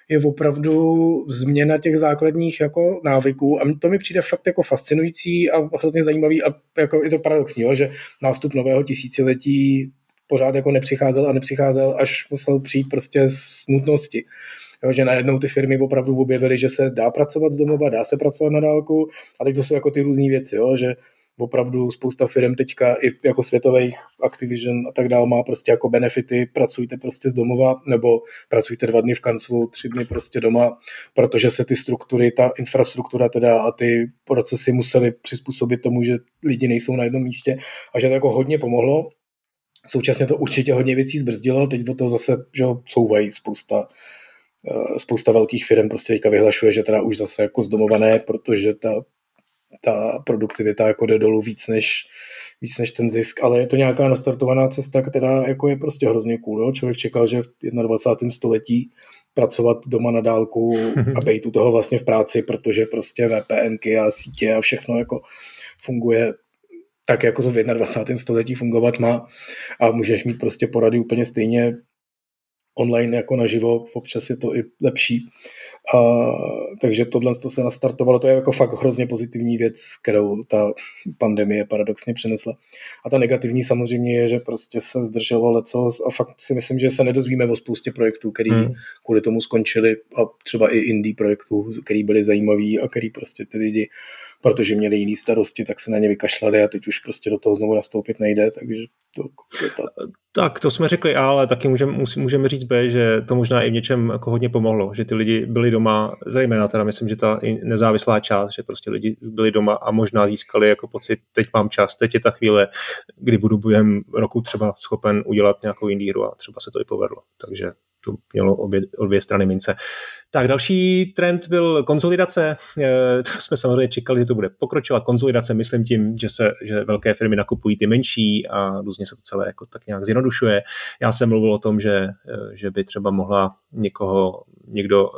je opravdu změna těch základních jako návyků a to mi přijde fakt jako fascinující a hrozně zajímavý a jako je to paradoxní, jo, že nástup nového tisíciletí pořád jako nepřicházel a nepřicházel, až musel přijít prostě z smutnosti. Jo, že najednou ty firmy opravdu objevily, že se dá pracovat z domova, dá se pracovat na dálku a teď to jsou jako ty různé věci, jo, že opravdu spousta firm teďka i jako světových Activision a tak dále má prostě jako benefity, pracujte prostě z domova nebo pracujte dva dny v kanclu, tři dny prostě doma, protože se ty struktury, ta infrastruktura teda a ty procesy museli přizpůsobit tomu, že lidi nejsou na jednom místě a že to jako hodně pomohlo. Současně to určitě hodně věcí zbrzdilo, teď do toho zase že couvají spousta spousta velkých firm prostě teďka vyhlašuje, že teda už zase jako zdomované, protože ta ta produktivita jako jde dolů víc než, víc než ten zisk, ale je to nějaká nastartovaná cesta, která jako je prostě hrozně cool. Jo? Člověk čekal, že v 21. století pracovat doma na dálku a být u toho vlastně v práci, protože prostě VPNky a sítě a všechno jako funguje tak, jako to v 21. století fungovat má a můžeš mít prostě porady úplně stejně online jako naživo, občas je to i lepší. A, takže tohle to se nastartovalo, to je jako fakt hrozně pozitivní věc, kterou ta pandemie paradoxně přinesla. A ta negativní samozřejmě je, že prostě se zdrželo lecos a fakt si myslím, že se nedozvíme o spoustě projektů, který hmm. kvůli tomu skončili a třeba i indie projektů, který byly zajímavý a který prostě ty lidi protože měli jiný starosti, tak se na ně vykašlali a teď už prostě do toho znovu nastoupit nejde, takže to, to... Tak, to jsme řekli ale taky můžeme, můžeme říct B, že to možná i v něčem jako hodně pomohlo, že ty lidi byli doma, zejména teda myslím, že ta nezávislá část, že prostě lidi byli doma a možná získali jako pocit, teď mám čas, teď je ta chvíle, kdy budu během roku třeba schopen udělat nějakou jiný hru a třeba se to i povedlo. Takže to mělo obě, obě strany mince. Tak další trend byl konzolidace. E, to jsme samozřejmě čekali, že to bude pokročovat. Konzolidace, myslím tím, že se že velké firmy nakupují ty menší a různě se to celé jako tak nějak zjednodušuje. Já jsem mluvil o tom, že, e, že by třeba mohla někoho, někdo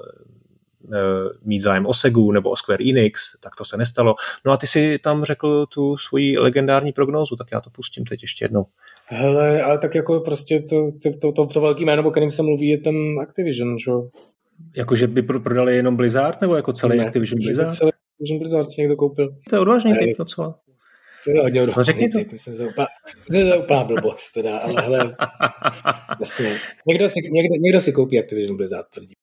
mít zájem o Segu nebo o Square Enix, tak to se nestalo. No a ty si tam řekl tu svoji legendární prognózu, tak já to pustím teď ještě jednou. Hele, ale tak jako prostě to, to, to, to velký jméno, o kterém se mluví, je ten Activision, že Jakože by prodali jenom Blizzard, nebo jako celý ne, Activision Blizzard? Celý Activision Blizzard si někdo koupil. To je odvážný typ docela. To je hodně odvážný no, řekni to. typ, myslím, že to je úplná blbost, teda, ale hele, jasně. Někdo si, někdo, někdo si koupí Activision Blizzard, tvrdí.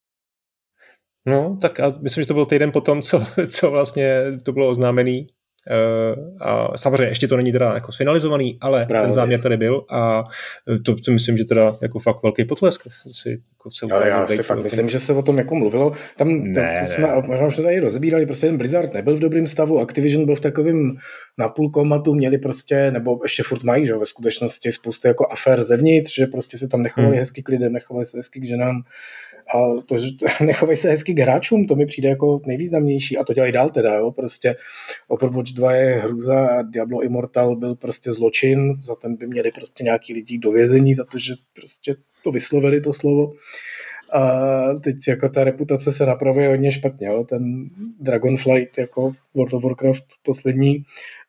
No, tak a myslím, že to byl týden potom, co, co vlastně to bylo oznámený, Eh, a samozřejmě ještě to není teda jako finalizovaný, ale Právě. ten záměr tady byl a eh, to si myslím, že teda jako fakt velký potlesk. Si, jako se ale já si fakt myslím, že se o tom jako mluvilo. Tam, ne, tam ne. jsme, možná už to tady rozebírali, prostě ten Blizzard nebyl v dobrém stavu, Activision byl v takovém napůl komatu, měli prostě, nebo ještě furt mají, že ve skutečnosti spoustu jako afér zevnitř, že prostě se tam nechovali hmm. hezky k lidem, nechovali se hezky k ženám a to, že nechovají se hezky k hráčům, to mi přijde jako nejvýznamnější a to dělají dál teda, jo, prostě Overwatch 2 je hruza a Diablo Immortal byl prostě zločin, za ten by měli prostě nějaký lidi do vězení, za to, že prostě to vyslovili to slovo. A teď jako ta reputace se napravuje hodně špatně. Jo? Ten Dragonflight jako World of Warcraft poslední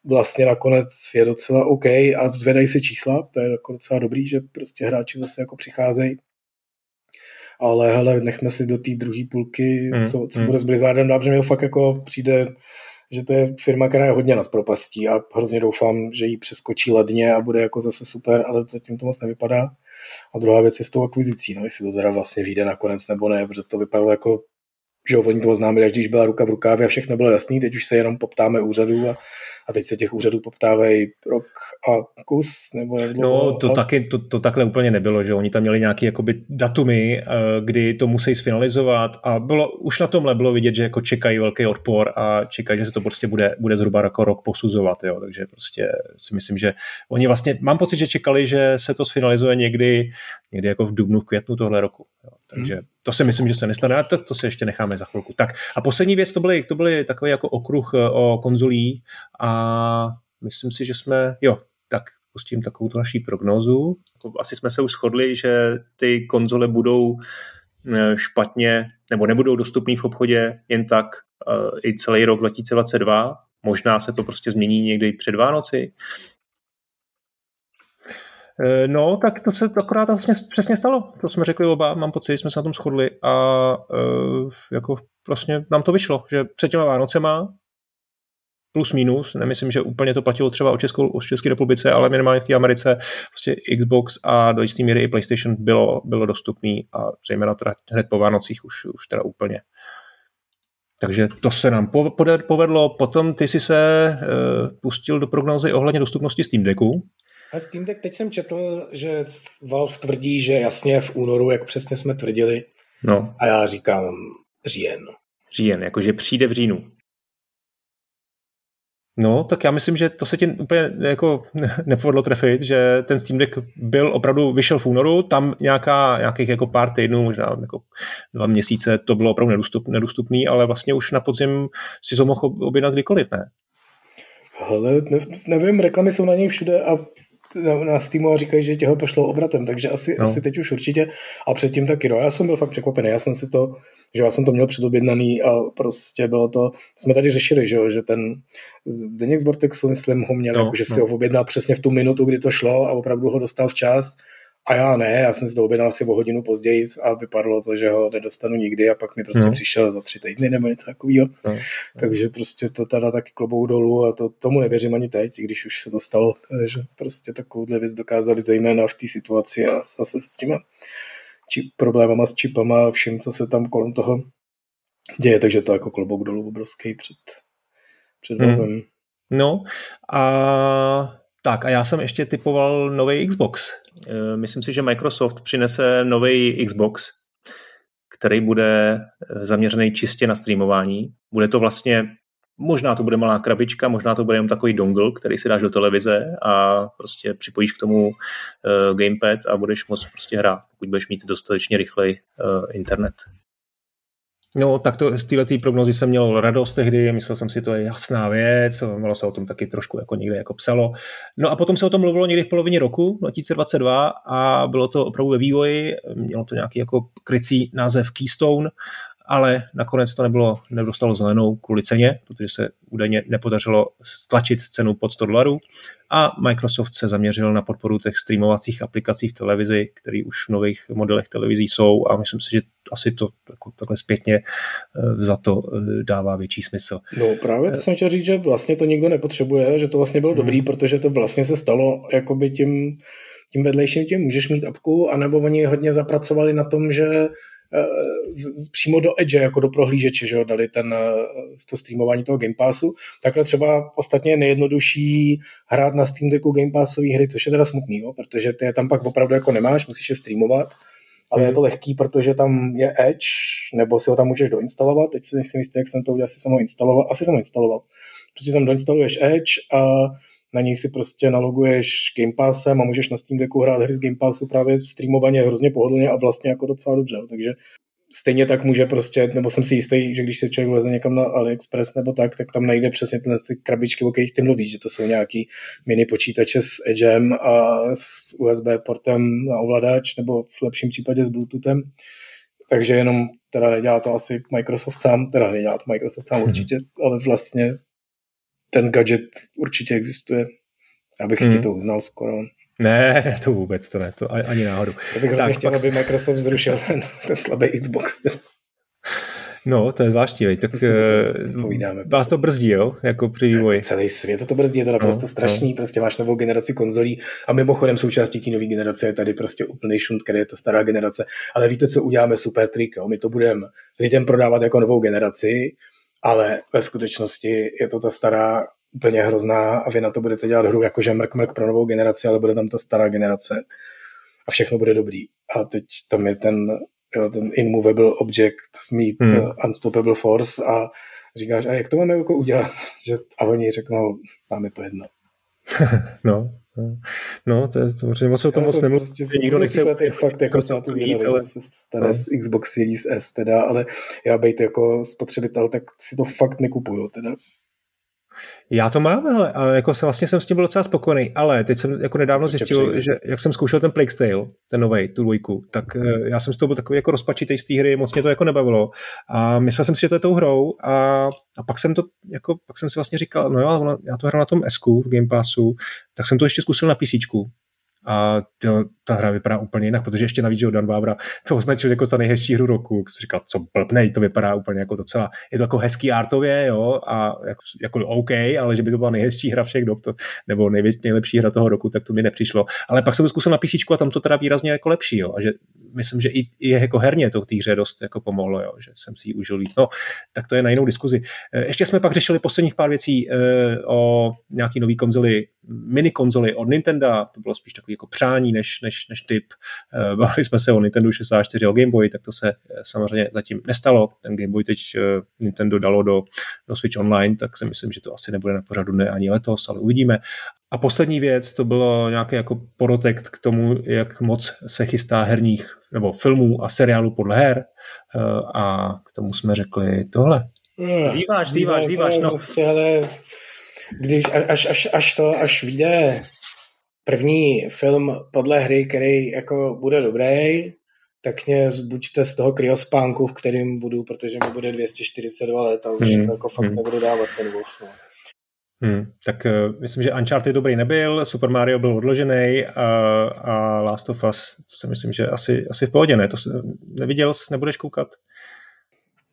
vlastně nakonec je docela OK a zvedají se čísla, to je jako docela dobrý, že prostě hráči zase jako přicházejí. Ale hele, nechme si do té druhé půlky, mm, co, co mm. bude s Blizzardem dál, mi fakt jako přijde že to je firma, která je hodně nad propastí a hrozně doufám, že ji přeskočí ledně a bude jako zase super, ale zatím to moc nevypadá. A druhá věc je s tou akvizicí, no, jestli to teda vlastně vyjde nakonec nebo ne, protože to vypadalo jako že oni to oznámili, až když byla ruka v rukávě a všechno bylo jasný, teď už se jenom poptáme úřadu a a teď se těch úřadů poptávají rok a kus, nebo jak dlouho? No, to, a... taky, to, to takhle úplně nebylo, že oni tam měli nějaké jakoby datumy, eh, kdy to musí sfinalizovat a bylo, už na tomhle bylo vidět, že jako čekají velký odpor a čekají, že se to prostě bude, bude zhruba jako rok posuzovat, jo, takže prostě si myslím, že oni vlastně, mám pocit, že čekali, že se to sfinalizuje někdy, někdy jako v dubnu, v květnu tohle roku, jo, takže hmm. to si myslím, že se nestane a to, to si ještě necháme za chvilku. Tak a poslední věc, to byly, to byly takový jako okruh eh, o konzolí a myslím si, že jsme, jo, tak pustím takovou tu naší prognózu. Asi jsme se už shodli, že ty konzole budou eh, špatně, nebo nebudou dostupné v obchodě jen tak uh, i celý rok 2022. Možná se to prostě změní někdy před Vánoci. Eh, no, tak to se akorát vlastně přesně stalo. To jsme řekli oba, mám pocit, jsme se na tom shodli a jako vlastně nám to vyšlo, že před těma Vánocema plus minus, nemyslím, že úplně to platilo třeba o, Českou, o České republice, ale minimálně v té Americe prostě Xbox a do jisté míry i PlayStation bylo, bylo dostupný a zejména teda hned po Vánocích už, už teda úplně. Takže to se nám povedlo. Potom ty si se uh, pustil do prognózy ohledně dostupnosti Steam Decku. A Steam Deck, teď jsem četl, že Valve tvrdí, že jasně v únoru, jak přesně jsme tvrdili. No. A já říkám říjen. Říjen, jakože přijde v říjnu. No, tak já myslím, že to se ti úplně jako nepovedlo trefit, že ten Steam Deck byl opravdu, vyšel v únoru, tam nějaká, nějakých jako pár týdnů, možná jako dva měsíce to bylo opravdu nedostup, nedostupný, ale vlastně už na podzim si to mohl objednat kdykoliv, ne? Ne, nevím, reklamy jsou na něj všude a na, na Steamu a říkají, že tě ho pošlou obratem, takže asi, no. asi teď už určitě a předtím taky, no já jsem byl fakt překvapený, já jsem si to, že já jsem to měl předobjednaný a prostě bylo to, jsme tady řešili, že, že ten Zdeněk z Vortexu, myslím, ho měl, no, jako, že no. si ho objednal přesně v tu minutu, kdy to šlo a opravdu ho dostal včas a já ne, já jsem si to objednal asi o hodinu později a vypadalo to, že ho nedostanu nikdy a pak mi prostě mm. přišel za tři týdny nebo něco takového. Mm. Takže prostě to teda taky klobou dolů a to, tomu nevěřím ani teď, když už se to stalo, že prostě takovouhle věc dokázali zejména v té situaci a zase s těma či, problémama s čipama a vším, co se tam kolem toho děje, takže to jako klobouk dolů obrovský před, před mm. No a tak a já jsem ještě typoval nový Xbox. E, myslím si, že Microsoft přinese nový Xbox, který bude e, zaměřený čistě na streamování. Bude to vlastně, možná to bude malá krabička, možná to bude jen takový dongle, který si dáš do televize a prostě připojíš k tomu uh, gamepad a budeš moct prostě hrát, pokud budeš mít dostatečně rychlej internet. No, tak to z této prognozy jsem měl radost tehdy, myslel jsem si, to je jasná věc, bylo se o tom taky trošku jako někde jako psalo. No a potom se o tom mluvilo někdy v polovině roku 2022 a bylo to opravdu ve vývoji, mělo to nějaký jako krycí název Keystone ale nakonec to nebylo, nedostalo zelenou kvůli ceně, protože se údajně nepodařilo stlačit cenu pod 100 dolarů a Microsoft se zaměřil na podporu těch streamovacích aplikací v televizi, které už v nových modelech televizí jsou a myslím si, že asi to jako takhle zpětně eh, za to eh, dává větší smysl. No právě to jsem chtěl říct, že vlastně to nikdo nepotřebuje, že to vlastně bylo hmm. dobrý, protože to vlastně se stalo jakoby tím, tím vedlejším tím můžeš mít apku, anebo oni hodně zapracovali na tom, že přímo do Edge, jako do prohlížeče, že jo, dali ten, to streamování toho Game Passu. Takhle třeba ostatně je nejjednodušší hrát na Steam Decku Game Passové hry, což je teda smutný, jo, protože ty je tam pak opravdu jako nemáš, musíš je streamovat, ale je to lehký, protože tam je Edge, nebo si ho tam můžeš doinstalovat, teď si nejsem jistý, jak jsem to udělal, asi jsem ho instaloval, asi jsem ho instaloval. Prostě tam doinstaluješ Edge a na něj si prostě naloguješ Game Passem a můžeš na Steam Decku hrát hry z Game Passu právě streamovaně hrozně pohodlně a vlastně jako docela dobře. Takže stejně tak může prostě, nebo jsem si jistý, že když se člověk vleze někam na AliExpress nebo tak, tak tam najde přesně tyhle ty krabičky, o kterých ty mluvíš, že to jsou nějaký mini počítače s Edgem a s USB portem na ovladač, nebo v lepším případě s Bluetoothem. takže jenom teda nedělá to asi Microsoft sám, teda nedělá to Microsoft sám určitě, ale vlastně ten gadget určitě existuje. Já bych hmm. ti to uznal skoro. Ne, ne, to vůbec to ne, to ani náhodou. Já bych tak, chtěl, pak... aby Microsoft zrušil ten, ten slabý Xbox. No, to je zvláštní, veď. tak to uh, povídáme. vás to brzdí, jo, jako při vývoji. Celý svět to brzdí, je to naprosto no, strašný, no. prostě máš novou generaci konzolí a mimochodem součástí té nové generace je tady prostě úplný šunt, který je ta stará generace, ale víte, co uděláme super trik, jo? my to budeme lidem prodávat jako novou generaci, ale ve skutečnosti je to ta stará úplně hrozná a vy na to budete dělat hru jakože mrk mrk pro novou generaci, ale bude tam ta stará generace a všechno bude dobrý. A teď tam je ten jo, ten immovable object meet hmm. unstoppable force a říkáš, a jak to máme jako udělat? Že, a oni řeknou, nám je to jedno. no, no, to je samozřejmě moc o tom moc nemluví. Prostě nikdo nechce letech fakt jako se na to zvědavý, ale... co se stane no. s Xbox Series S teda, ale já být jako spotřebitel, tak si to fakt nekupuju teda. Já to mám, hele, a jako se, vlastně jsem s tím byl docela spokojený, ale teď jsem jako nedávno zjistil, že jak jsem zkoušel ten Plague Tale, ten nový, tu dvojku, tak eh, já jsem z toho byl takový jako rozpačitý z té hry, moc mě to jako nebavilo. A myslel jsem si, že to je tou hrou a, a pak jsem to, jako, pak jsem si vlastně říkal, no jo, já to hraju na tom SQ v Game Passu, tak jsem to ještě zkusil na PC a to, ta hra vypadá úplně jinak, protože ještě navíc, že Dan Vávra to označil jako za nejhezčí hru roku, jak říkal, co blbnej, to vypadá úplně jako docela, je to jako hezký artově, jo, a jako, jako OK, ale že by to byla nejhezčí hra všech dob, to, nebo největ, nejlepší hra toho roku, tak to mi nepřišlo. Ale pak jsem to zkusil na PC a tam to teda výrazně jako lepší, jo, a že myslím, že i, i jako herně to té hře dost jako pomohlo, jo, že jsem si ji užil víc. No, tak to je na jinou diskuzi. E, ještě jsme pak řešili posledních pár věcí e, o nějaký nový konzoli, mini konzoli od Nintendo, to bylo spíš takový jako přání než, než, než typ. E, bavili jsme se o Nintendo 64, o Game Boy, tak to se samozřejmě zatím nestalo. Ten Game Boy teď Nintendo dalo do, do Switch Online, tak si myslím, že to asi nebude na pořadu ne ani letos, ale uvidíme. A poslední věc, to bylo nějaký jako porotek k tomu, jak moc se chystá herních nebo filmů a seriálů podle her eh, a k tomu jsme řekli tohle. Hmm. Zýváš, zýváš, zýváš. No. Když až, až, až to, až vyjde první film podle hry, který jako bude dobrý, tak mě zbuďte z toho kryospánku, v kterým budu, protože mi bude 242 let a už hmm. jako fakt hmm. nebudu dávat ten Wolf. No. Hmm, tak uh, myslím, že Uncharted dobrý nebyl, Super Mario byl odložený a, a Last of Us, to si myslím, že asi, asi v pohodě, ne? To jsi, neviděl jsi, nebudeš koukat?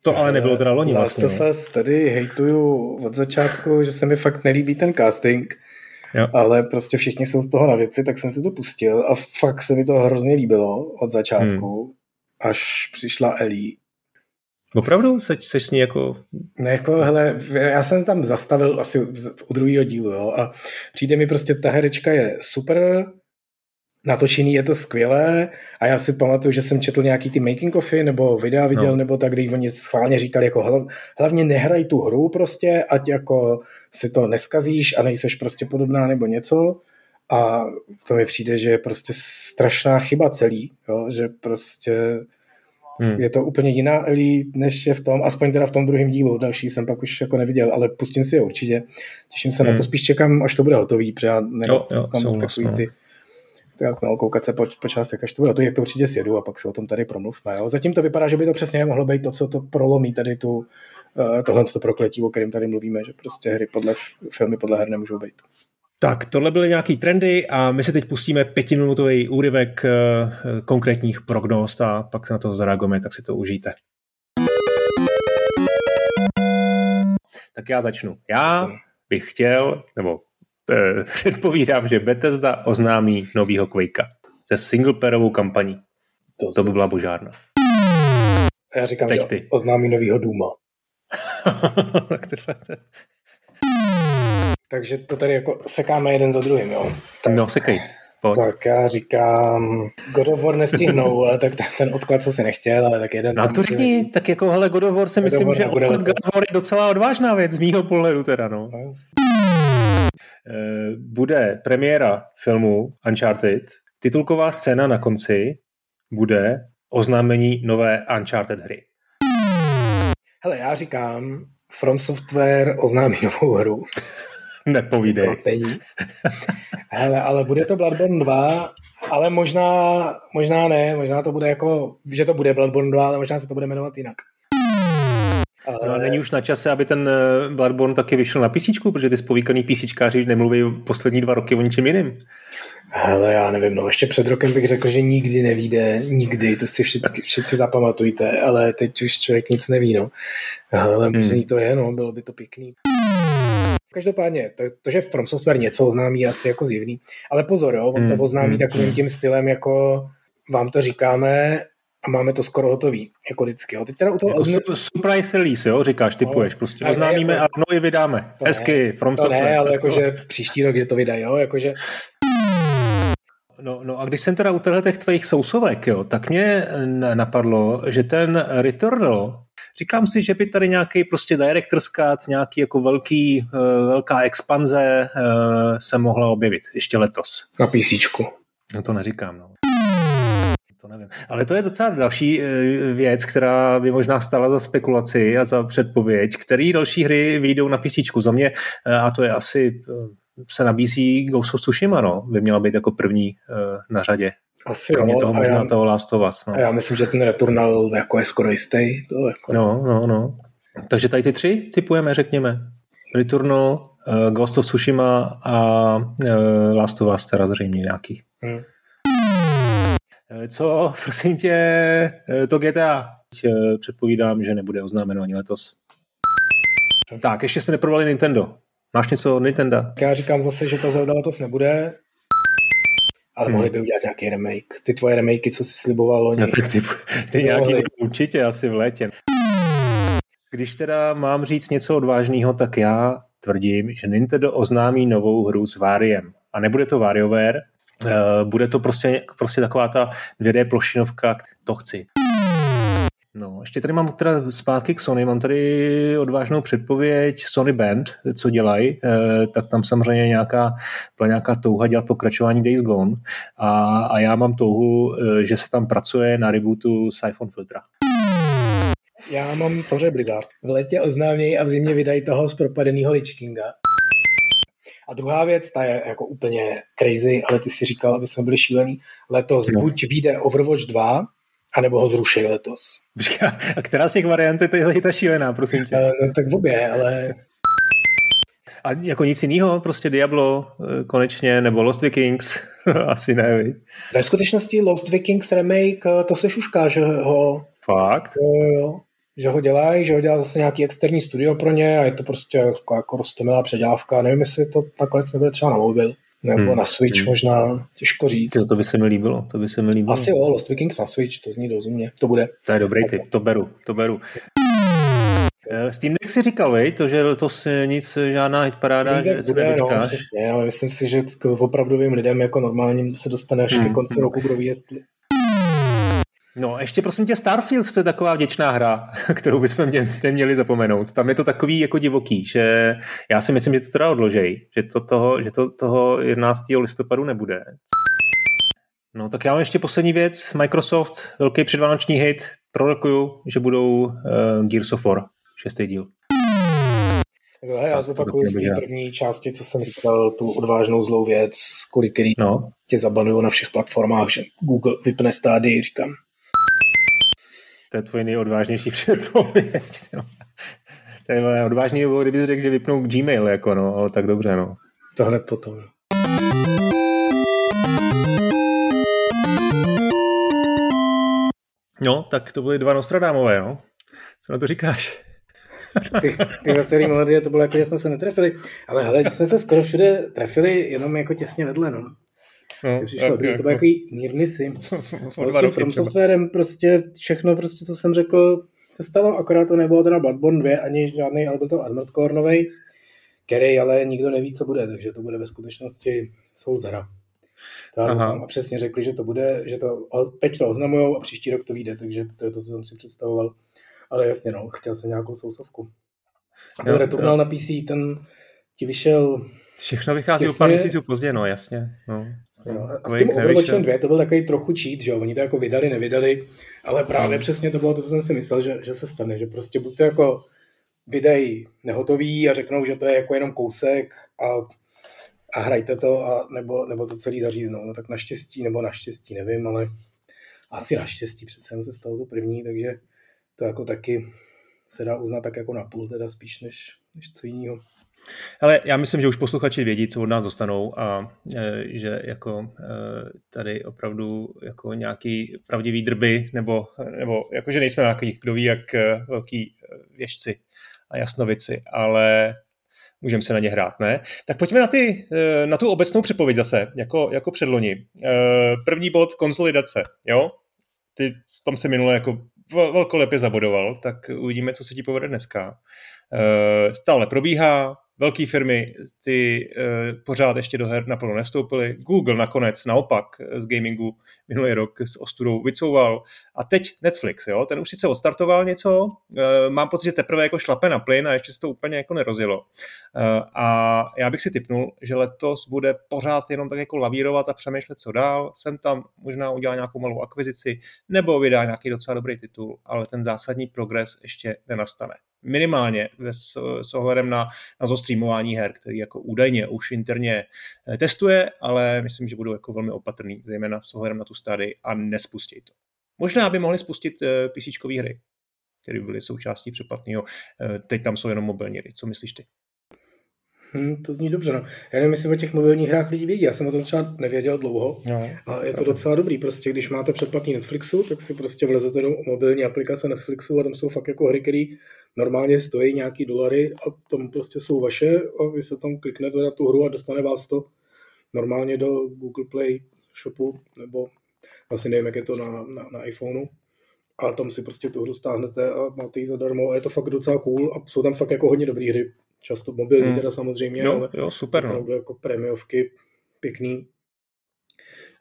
To ale nebylo teda loni Last vlastně. Last of Us tady hejtuju od začátku, že se mi fakt nelíbí ten casting, jo. ale prostě všichni jsou z toho na větvi, tak jsem si to pustil a fakt se mi to hrozně líbilo od začátku, hmm. až přišla Ellie Opravdu? Seš, seš s ní jako... Ne, jako, hele, já jsem tam zastavil asi u druhého dílu, jo, a přijde mi prostě, ta herečka je super, natočený je to skvělé a já si pamatuju, že jsem četl nějaký ty making ofy nebo videa viděl, no. nebo tak, kdy oni schválně říkali, jako hlav, hlavně nehraj tu hru prostě, ať jako si to neskazíš a nejseš prostě podobná nebo něco. A to mi přijde, že je prostě strašná chyba celý, jo? že prostě Hmm. Je to úplně jiná Ellie, než je v tom, aspoň teda v tom druhém dílu. Další jsem pak už jako neviděl, ale pustím si je určitě. Těším se hmm. na to, hmm. spíš čekám, až to bude hotový, protože já jo, jo, takový no. ty tak no, koukat se po, po částech, až to bude to, jak to určitě sjedu a pak se o tom tady promluvme. Jo. Zatím to vypadá, že by to přesně mohlo být to, co to prolomí tady tu, uh, tohle to prokletí, o kterém tady mluvíme, že prostě hry podle, filmy podle her nemůžou být. Tak, tohle byly nějaký trendy a my si teď pustíme pětiminutový úryvek eh, konkrétních prognóz a pak na to zareagujeme, tak si to užijte. Tak já začnu. Já bych chtěl, nebo eh, předpovídám, že Bethesda oznámí novýho Quakea se singleplayerovou kampaní. To, to by byla božárna. Já říkám, Teď že ty. oznámí novýho Duma. Takže to tady jako sekáme jeden za druhým, jo? Tak, no, sekej. Pojď. Tak já říkám, God of War nestihnou, ale tak ten odklad, co si nechtěl, ale tak jeden... No to řekni, tak jako hele, God of War si God myslím, že odklad God of War je docela odvážná věc z mýho pohledu teda, no. no bude premiéra filmu Uncharted, titulková scéna na konci bude oznámení nové Uncharted hry. Hele, já říkám, From Software oznámí novou hru. Nepovídej. Hele, ale bude to Bloodborne 2 ale možná, možná ne, možná to bude jako, že to bude Bloodborne 2, ale možná se to bude jmenovat jinak. Ale... No, není už na čase, aby ten eh, Bloodborne taky vyšel na PC, protože ty spovíkaný PCčkáři nemluví poslední dva roky o ničem jiným. Ale já nevím, no ještě před rokem bych řekl, že nikdy nevíde, nikdy, to si všichni, všichni zapamatujte, ale teď už člověk nic neví, no. Ale hmm. možný to je, no, bylo by to pěkný. Každopádně, to, to, že From Software něco oznámí, asi jako zjevný. Ale pozor, jo, on to hmm, oznámí hmm. takovým tím stylem, jako vám to říkáme a máme to skoro hotový, jako vždycky. Jo. Teď teda u toho jako ozna... surprise release, jo, říkáš, typuješ, no, prostě oznámíme jako... a no je vydáme. To Hezky, ne, From to Software. Ne, ale jakože příští rok je to vydají, jo, jakože No, no a když jsem teda u těch tvých sousovek, jo, tak mě napadlo, že ten Returnal, říkám si, že by tady nějaký prostě director's cut, nějaký jako velký, uh, velká expanze uh, se mohla objevit ještě letos. Na PC. No to neříkám, no. To nevím. Ale to je docela další uh, věc, která by možná stala za spekulaci a za předpověď, který další hry vyjdou na PC. Za mě, uh, a to je asi se nabízí Ghost of Tsushima, no, by měla být jako první na řadě. Asi Kromě jo, toho možná já, toho Last of Us. No. A já myslím, že ten Returnal jako je skoro jistý. To jako... No, no, no. Takže tady ty tři typujeme, řekněme. Returnal, uh, Ghost of Tsushima a uh, Last of Us teda zřejmě nějaký. Hmm. Co, prosím tě, to GTA? Předpovídám, že nebude oznámeno ani letos. Tak, ještě jsme neprobali Nintendo. Máš něco od Nintendo? Já říkám zase, že to Zelda letos nebude, ale hmm. mohli by udělat nějaký remake. Ty tvoje remakey, co jsi sliboval loni. No tak ty, ty nějaký určitě asi v létě. Když teda mám říct něco odvážného, tak já tvrdím, že Nintendo oznámí novou hru s Variem. A nebude to WarioWare, bude to prostě, prostě taková ta 2D plošinovka, to chci. No, ještě tady mám teda zpátky k Sony, mám tady odvážnou předpověď Sony Band, co dělají, eh, tak tam samozřejmě nějaká, byla nějaká touha dělat pokračování Days Gone a, a já mám touhu, eh, že se tam pracuje na rebootu Siphon Filtra. Já mám samozřejmě Blizzard. V létě oznámějí a v zimě vydají toho z propadeného Lich Kinga. A druhá věc, ta je jako úplně crazy, ale ty si říkal, aby jsme byli šílený. Letos no. buď vyjde Overwatch 2, anebo ho zrušej letos. A která z těch variant je to ta šílená, prosím tě? Uh, no, tak obě, ale... A jako nic jiného, prostě Diablo eh, konečně, nebo Lost Vikings, asi ne, Ve skutečnosti Lost Vikings remake, eh, to se šušká, že ho... Fakt? Jo, jo. Že ho dělají, že ho dělá zase nějaký externí studio pro ně a je to prostě jako, jako rostomilá předělávka. Nevím, jestli to nakonec nebude třeba na mobil. Nebo hmm. na Switch hmm. možná, těžko říct. To, to by se mi líbilo, to by se mi líbilo. Asi jo, Lost Vikings na Switch, to zní rozumně, to bude. To je dobrý typ, to beru, to beru. Eh, Steam Deck si říkal, vej, to, že letos nic, žádná paráda, že se bude, no, přesně, ale myslím si, že to opravdovým lidem jako normálním se dostane až hmm. ke konci roku, kdo ví, jestli, No, ještě prosím tě Starfield, to je taková vděčná hra, kterou bychom mě, měli zapomenout. Tam je to takový jako divoký, že já si myslím, že to teda odložej, že to toho, že to toho 11. listopadu nebude. No tak já mám ještě poslední věc. Microsoft, velký předvánoční hit, prorokuju, že budou uh, Gears of War, šestý díl. Takhle, já zopakuju z té první části, co jsem říkal, tu odvážnou zlou věc, kvůli který no. tě zabanují na všech platformách, že Google vypne stády, říkám, to je tvoje nejodvážnější předpověď. To je odvážný bylo, kdyby řekl, že vypnou Gmail, jako no, ale tak dobře, no. To hned potom. No, tak to byly dva Nostradamové, no. Co na to říkáš? ty, ty veselý melodie, to bylo jako, že jsme se netrefili. Ale hele, jsme se skoro všude trefili, jenom jako těsně vedle, no. No, přišlo, tak, to byl jako mírný sim. Prostě From Softwarem prostě všechno, prostě, co jsem řekl, se stalo, akorát to nebylo teda Bloodborne 2, ani žádný, ale byl to Armored Core novej, který ale nikdo neví, co bude, takže to bude ve skutečnosti souzera. A přesně řekli, že to bude, že to teď to oznamujou a příští rok to vyjde, takže to je to, co jsem si představoval. Ale jasně, no, chtěl jsem nějakou sousovku. A ten Returnal na PC, ten ti vyšel... Všechno vychází těsně... o pár měsíců později, no jasně. No. No, a s tím Overwatchem 2 to byl takový trochu cheat, že jo? Oni to jako vydali, nevydali, ale právě no. přesně to bylo to, co jsem si myslel, že, že se stane, že prostě buď to jako vydají nehotový a řeknou, že to je jako jenom kousek a, a hrajte to, a, nebo, nebo to celý zaříznou. No tak naštěstí, nebo naštěstí, nevím, ale asi naštěstí přece se stalo to první, takže to jako taky se dá uznat tak jako na půl teda spíš než, než co jiného. Ale já myslím, že už posluchači vědí, co od nás dostanou a e, že jako e, tady opravdu jako nějaký pravdivý drby nebo, nebo jako, že nejsme nějaký, kdo ví, jak e, velký věžci a jasnovici, ale můžeme se na ně hrát, ne? Tak pojďme na, ty, na tu obecnou přepověď zase, jako, jako předloni. První bod, konsolidace, jo? Ty tam se minule jako velkolepě zabodoval, tak uvidíme, co se ti povede dneska. Stále probíhá, velké firmy ty uh, pořád ještě do her naplno nevstoupily. Google nakonec naopak z gamingu minulý rok s ostudou vycouval. A teď Netflix, jo, ten už sice odstartoval něco, uh, mám pocit, že teprve jako šlape na plyn a ještě se to úplně jako nerozjelo. Uh, a já bych si typnul, že letos bude pořád jenom tak jako lavírovat a přemýšlet, co dál. Jsem tam možná udělá nějakou malou akvizici nebo vydá nějaký docela dobrý titul, ale ten zásadní progres ještě nenastane minimálně s, s ohledem na, na to streamování her, který jako údajně už interně eh, testuje, ale myslím, že budou jako velmi opatrný, zejména s ohledem na tu stady a nespustí to. Možná by mohli spustit eh, PC hry, které byly součástí přeplatného. Eh, teď tam jsou jenom mobilní hry. Co myslíš ty? Hmm, to zní dobře, no. Já nevím, jestli o těch mobilních hrách lidi vědí, já jsem o tom třeba nevěděl dlouho. No, a je to docela dobrý, prostě když máte předplatný Netflixu, tak si prostě vlezete do mobilní aplikace Netflixu a tam jsou fakt jako hry, které normálně stojí nějaký dolary a tam prostě jsou vaše a vy se tam kliknete na tu hru a dostane vás to normálně do Google Play shopu nebo vlastně nevím, jak je to na, na, na iPhoneu. A tam si prostě tu hru stáhnete a máte ji zadarmo. A je to fakt docela cool a jsou tam fakt jako hodně dobré hry často mobilní hmm. teda samozřejmě, jo, ale jo, super, no. opravdu jako prémiovky pěkný.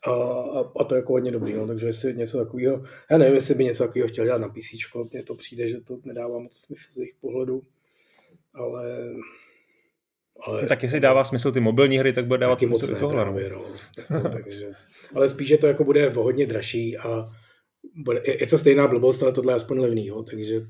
A, a, a, to je jako hodně dobrý, no, takže jestli něco takového, já nevím, jestli by něco takového chtěl dělat na PC, mně to přijde, že to nedává moc smysl z jejich pohledu, ale ale, tak jestli dává smysl ty mobilní hry, tak bude dávat smysl i tohle. Právě, no. no. takže, ale spíš, že to jako bude hodně dražší a bude, je, je to stejná blbost, ale tohle je aspoň levný, jo, takže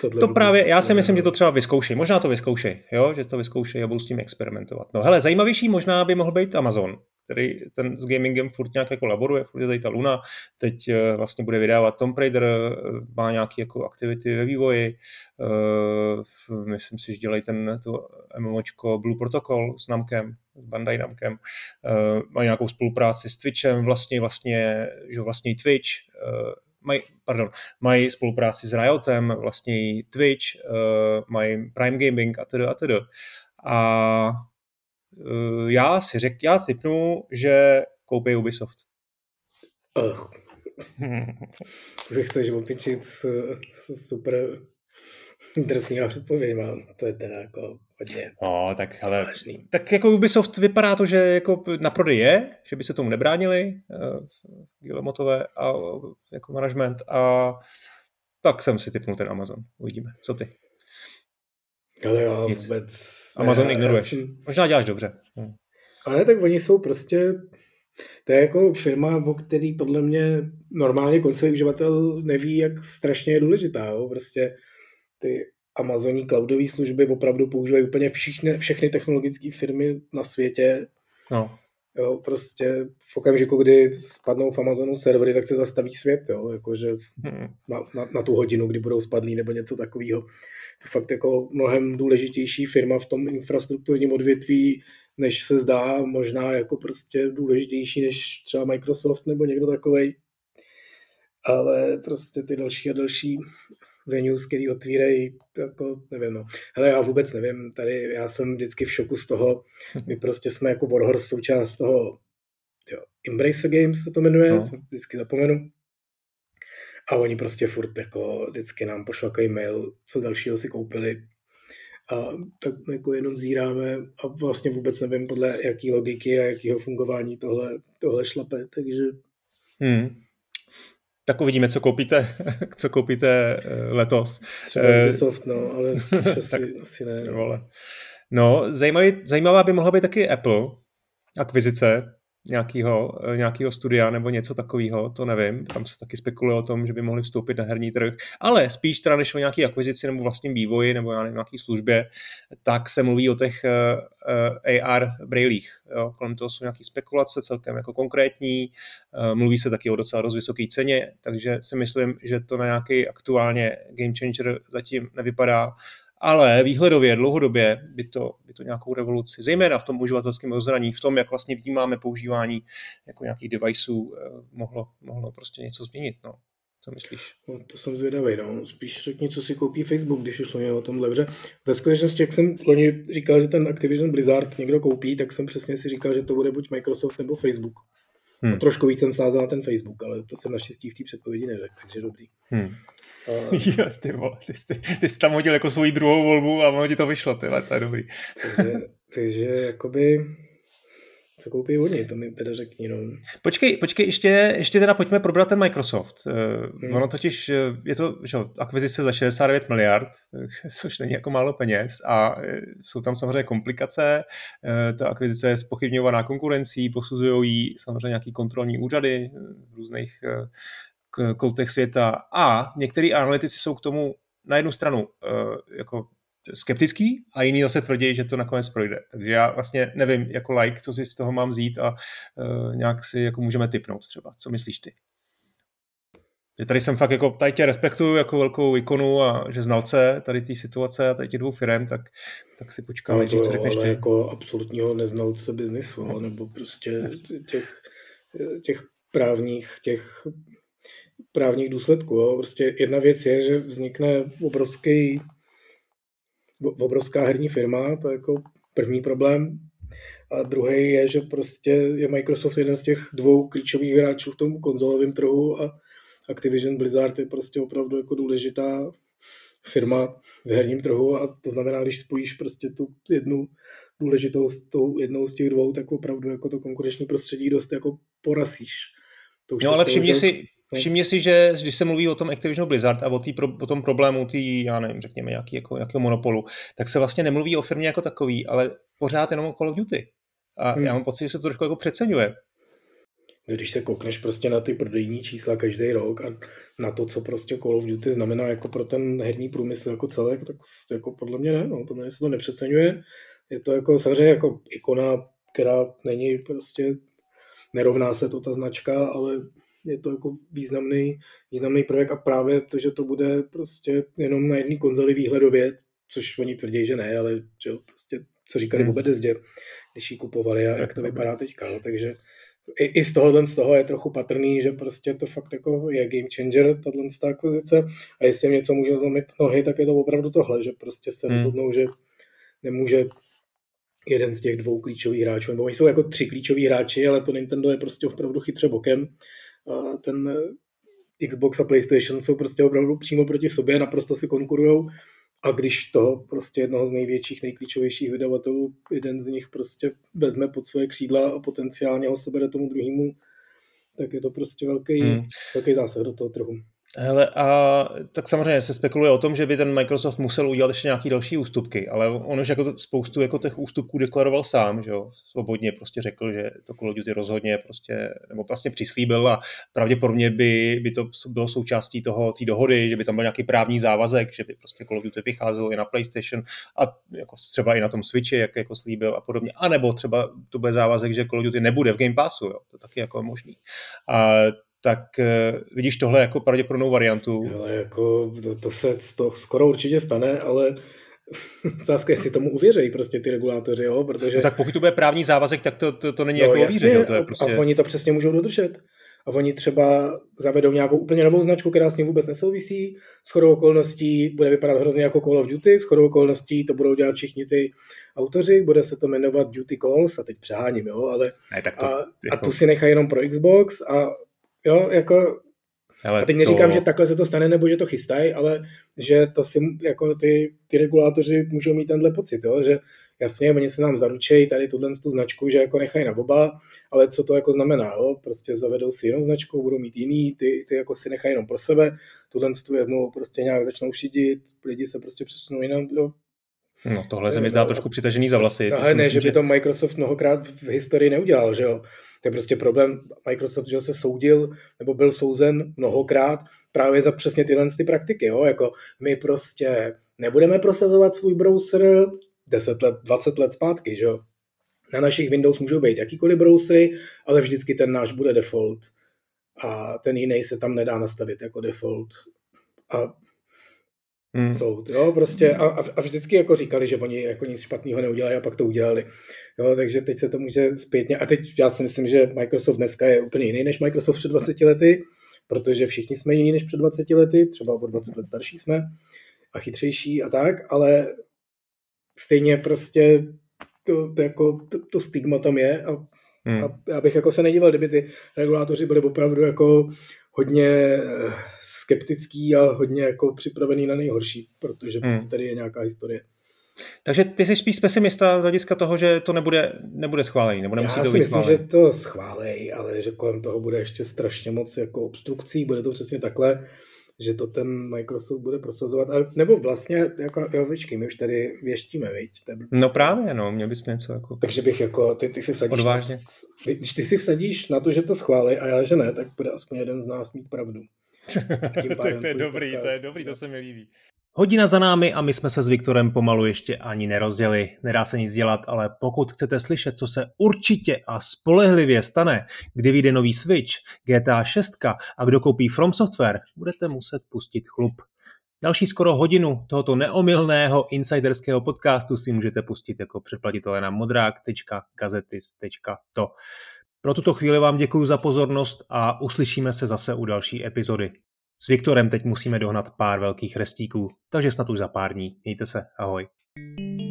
Tohle to právě, já si myslím, že to třeba vyzkoušej. Možná to vyzkoušej, jo? že to vyzkoušej a budou s tím experimentovat. No hele, zajímavější možná by mohl být Amazon, který ten s gamingem furt nějak jako laboruje, furt je tady ta Luna, teď uh, vlastně bude vydávat Tomb Raider, uh, má nějaké jako aktivity ve vývoji, uh, myslím si, že dělají ten to MMOčko Blue Protocol s Namkem, s Bandai Namkem, mají nějakou spolupráci s Twitchem, vlastně, vlastně, že vlastně Twitch, mají, pardon, mají spolupráci s Riotem, vlastně Twitch, uh, mají Prime Gaming a tedy a tedy. A uh, já si řek, já typnu, že koupí Ubisoft. Uh. si chceš opičit s, s super drsnýma předpověďma, to je teda jako hodně No, tak ale, vážný. tak jako Ubisoft vypadá to, že jako na prodej je, že by se tomu nebránili uh, Guillemotové a jako management a tak jsem si typnul ten Amazon. Uvidíme. Co ty? Ale já Nic. vůbec... Amazon ne, ignoruješ. Jsem... Možná děláš dobře. Hmm. Ale tak oni jsou prostě... To je jako firma, o který podle mě normálně koncový uživatel neví, jak strašně je důležitá. Jo? Prostě ty Amazonní cloudové služby opravdu používají úplně všechny, všechny technologické firmy na světě. No. Jo, prostě v okamžiku, kdy spadnou v Amazonu servery, tak se zastaví svět, jo, jakože hmm. na, na, na, tu hodinu, kdy budou spadlí nebo něco takového. To fakt jako mnohem důležitější firma v tom infrastrukturním odvětví, než se zdá, možná jako prostě důležitější než třeba Microsoft nebo někdo takovej. Ale prostě ty další a další venues, který otvírají, jako nevím, no. Hele, já vůbec nevím, tady já jsem vždycky v šoku z toho, my prostě jsme jako Warhorse součást toho jo, Embrace Games se to jmenuje, no. vždycky zapomenu. A oni prostě furt jako vždycky nám pošlakají mail, co dalšího si koupili. A tak jako jenom zíráme a vlastně vůbec nevím podle jaký logiky a jakého fungování tohle, tohle šlape, takže hmm tak uvidíme, co koupíte, co koupíte eh, letos. Třeba eh, Ubisoft, no, ale asi, tak, asi ne. No, no zajímavý, zajímavá by mohla být taky Apple, akvizice, nějakého, nějakého studia nebo něco takového, to nevím. Tam se taky spekuluje o tom, že by mohli vstoupit na herní trh, ale spíš teda než o nějaké akvizici nebo vlastním vývoji nebo já nevím, nějaký službě, tak se mluví o těch uh, uh, AR brailích. Kolem toho jsou nějaké spekulace celkem jako konkrétní, uh, mluví se taky o docela dost vysoké ceně, takže si myslím, že to na nějaký aktuálně game changer zatím nevypadá ale výhledově, dlouhodobě by to, by to nějakou revoluci, zejména v tom uživatelském rozhraní, v tom, jak vlastně vnímáme používání jako nějakých deviceů, eh, mohlo, mohlo prostě něco změnit. No. Co myslíš? No, to jsem zvědavý. No. Spíš řekni, co si koupí Facebook, když už mě o tom dobře. Ve skutečnosti, jak jsem loni říkal, že ten Activision Blizzard někdo koupí, tak jsem přesně si říkal, že to bude buď Microsoft nebo Facebook. Hmm. A trošku víc jsem sázel na ten Facebook, ale to jsem naštěstí v té předpovědi neřekl, takže dobrý. Hmm. Uh, jo, ty, vole, ty, jsi, ty jsi tam hodil jako svoji druhou volbu a ono ti to vyšlo, ty, to je dobrý. takže, takže jakoby co koupí oni, to mi teda řekni. No. Počkej, počkej, ještě, ještě teda pojďme probrat ten Microsoft. Eh, hmm. Ono totiž, eh, je to že, akvizice za 69 miliard, což není jako málo peněz a eh, jsou tam samozřejmě komplikace. Ta akvizice je spochybňovaná konkurencí, posuzují ji samozřejmě nějaký kontrolní úřady v různých koutech světa a některý analytici jsou k tomu na jednu stranu jako skeptický a jiný zase tvrdí, že to nakonec projde. Takže já vlastně nevím jako like, co si z toho mám vzít a uh, nějak si jako můžeme typnout třeba. Co myslíš ty? Že tady jsem fakt jako, tady tě respektuju jako velkou ikonu a že znalce tady té situace a tady těch dvou firm, tak, tak si počkáme, no, co řekneš ty. jako absolutního neznalce biznisu, no. nebo prostě těch, těch právních, těch právních důsledků. Jo. Prostě jedna věc je, že vznikne obrovský obrovská herní firma, to je jako první problém. A druhý je, že prostě je Microsoft jeden z těch dvou klíčových hráčů v tom konzolovém trhu a Activision Blizzard je prostě opravdu jako důležitá firma v herním trhu a to znamená, když spojíš prostě tu jednu důležitou s tou jednou z těch dvou, tak opravdu jako to konkurenční prostředí dost jako porazíš. To už no ale všimni si, Všimně si, že když se mluví o tom Activision Blizzard a o, tý, o tom problému, tý, já nevím, řekněme, nějaký, jako, nějakého monopolu, tak se vlastně nemluví o firmě jako takový, ale pořád jenom o Call of Duty. A hmm. já mám pocit, že se to trošku jako přeceňuje. No, když se koukneš prostě na ty prodejní čísla každý rok a na to, co prostě Call of Duty znamená jako pro ten herní průmysl jako celek, tak jako podle mě ne, no, podle mě se to nepřeceňuje. Je to jako samozřejmě jako ikona, která není prostě, nerovná se to ta značka, ale je to jako významný, významný projekt a právě to, že to bude prostě jenom na jedné konzoli výhledově, což oni tvrdí, že ne, ale že prostě, co říkali hmm. o Bethesdě, když ji kupovali a tak jak to vypadá teďka. No, takže i, i z tohohle z toho je trochu patrný, že prostě to fakt jako je game changer, tato akvizice a jestli něco může zlomit nohy, tak je to opravdu tohle, že prostě se hmm. rozhodnou, že nemůže jeden z těch dvou klíčových hráčů, nebo oni jsou jako tři klíčoví hráči, ale to Nintendo je prostě opravdu chytře bokem ten eh, Xbox a PlayStation jsou prostě opravdu přímo proti sobě, naprosto si konkurujou a když toho prostě jednoho z největších, nejklíčovějších vydavatelů, jeden z nich prostě vezme pod svoje křídla a potenciálně ho sebere tomu druhému, tak je to prostě velký, hmm. velký zásah do toho trhu. Hele, a tak samozřejmě se spekuluje o tom, že by ten Microsoft musel udělat ještě nějaký další ústupky, ale on už jako spoustu jako těch ústupků deklaroval sám, že jo, svobodně prostě řekl, že to Call of Duty rozhodně prostě, nebo vlastně přislíbil a pravděpodobně by, by to bylo součástí toho, té dohody, že by tam byl nějaký právní závazek, že by prostě Call of Duty vycházelo i na PlayStation a jako třeba i na tom Switchi, jak jako slíbil a podobně, a nebo třeba to bude závazek, že Call of Duty nebude v Game Passu, jo, to taky jako je možný. A tak uh, vidíš tohle jako pravděpodobnou variantu. Ale jako to, to se to skoro určitě stane, ale otázka, jestli tomu uvěřejí prostě ty regulátoři, jo, protože... No tak pokud to bude právní závazek, tak to, to, to není no, jako jasně, jo, to je prostě... A oni to přesně můžou dodržet. A oni třeba zavedou nějakou úplně novou značku, která s ním vůbec nesouvisí. S chodou okolností bude vypadat hrozně jako Call of Duty, s chodou okolností to budou dělat všichni ty autoři, bude se to jmenovat Duty Calls, a teď přeháním, jo, ale ne, tak to, a, jako... a tu si nechají jenom pro Xbox a Jo, jako ale a teď neříkám, to... že takhle se to stane, nebo že to chystají, ale že to si jako ty, ty regulátoři můžou mít tenhle pocit, jo? že jasně, oni se nám zaručejí tady tuhle tu značku, že jako nechají na oba, ale co to jako znamená, jo? prostě zavedou si jinou značku, budou mít jiný, ty, ty jako si nechají jenom pro sebe, tuhle tu jednu prostě nějak začnou šidit, lidi se prostě přesunou jinam, jo? No tohle se mi zdá trošku přitažený za vlasy. No, ale ne, myslím, že by to Microsoft mnohokrát v historii neudělal, že jo. To je prostě problém. Microsoft že se soudil, nebo byl souzen mnohokrát právě za přesně tyhle ty praktiky. Jo? Jako my prostě nebudeme prosazovat svůj browser 10 let, 20 let zpátky, že? Na našich Windows můžou být jakýkoliv browsery, ale vždycky ten náš bude default a ten jiný se tam nedá nastavit jako default. A Hmm. Soud, jo, prostě a, a, vždycky jako říkali, že oni jako nic špatného neudělají a pak to udělali. Jo, takže teď se to může zpětně, a teď já si myslím, že Microsoft dneska je úplně jiný než Microsoft před 20 lety, protože všichni jsme jiní než před 20 lety, třeba o 20 let starší jsme a chytřejší a tak, ale stejně prostě to, to, jako, to, to stigma tam je a, hmm. a já bych jako se nedíval, kdyby ty regulátoři byli opravdu jako hodně eh, skeptický a hodně jako připravený na nejhorší, protože prostě hmm. tady je nějaká historie. Takže ty jsi spíš pesimista z hlediska toho, že to nebude, nebude schválený, nebo nemusí Já to být myslím, schválený. že to schválej, ale že kolem toho bude ještě strašně moc jako obstrukcí, bude to přesně takhle, že to ten Microsoft bude prosazovat, ale, nebo vlastně, jako, jo, vyčkej, my už tady věštíme, viď? No právě, no, měl bys něco jako... Takže bych jako, ty, ty si vsadíš, Odvážně. Na, když ty si vsadíš na to, že to schválí a já, že ne, tak bude aspoň jeden z nás mít pravdu. tak to je dobrý, podcast, to je dobrý, to se mi líbí. Hodina za námi a my jsme se s Viktorem pomalu ještě ani nerozjeli. Nedá se nic dělat, ale pokud chcete slyšet, co se určitě a spolehlivě stane, kdy vyjde nový Switch, GTA 6 a kdo koupí From Software, budete muset pustit chlup. Další skoro hodinu tohoto neomylného insiderského podcastu si můžete pustit jako předplatitelé na modrák.gazetis.to. Pro tuto chvíli vám děkuji za pozornost a uslyšíme se zase u další epizody. S Viktorem teď musíme dohnat pár velkých restíků, takže snad už za pár dní. Mějte se, ahoj. thank you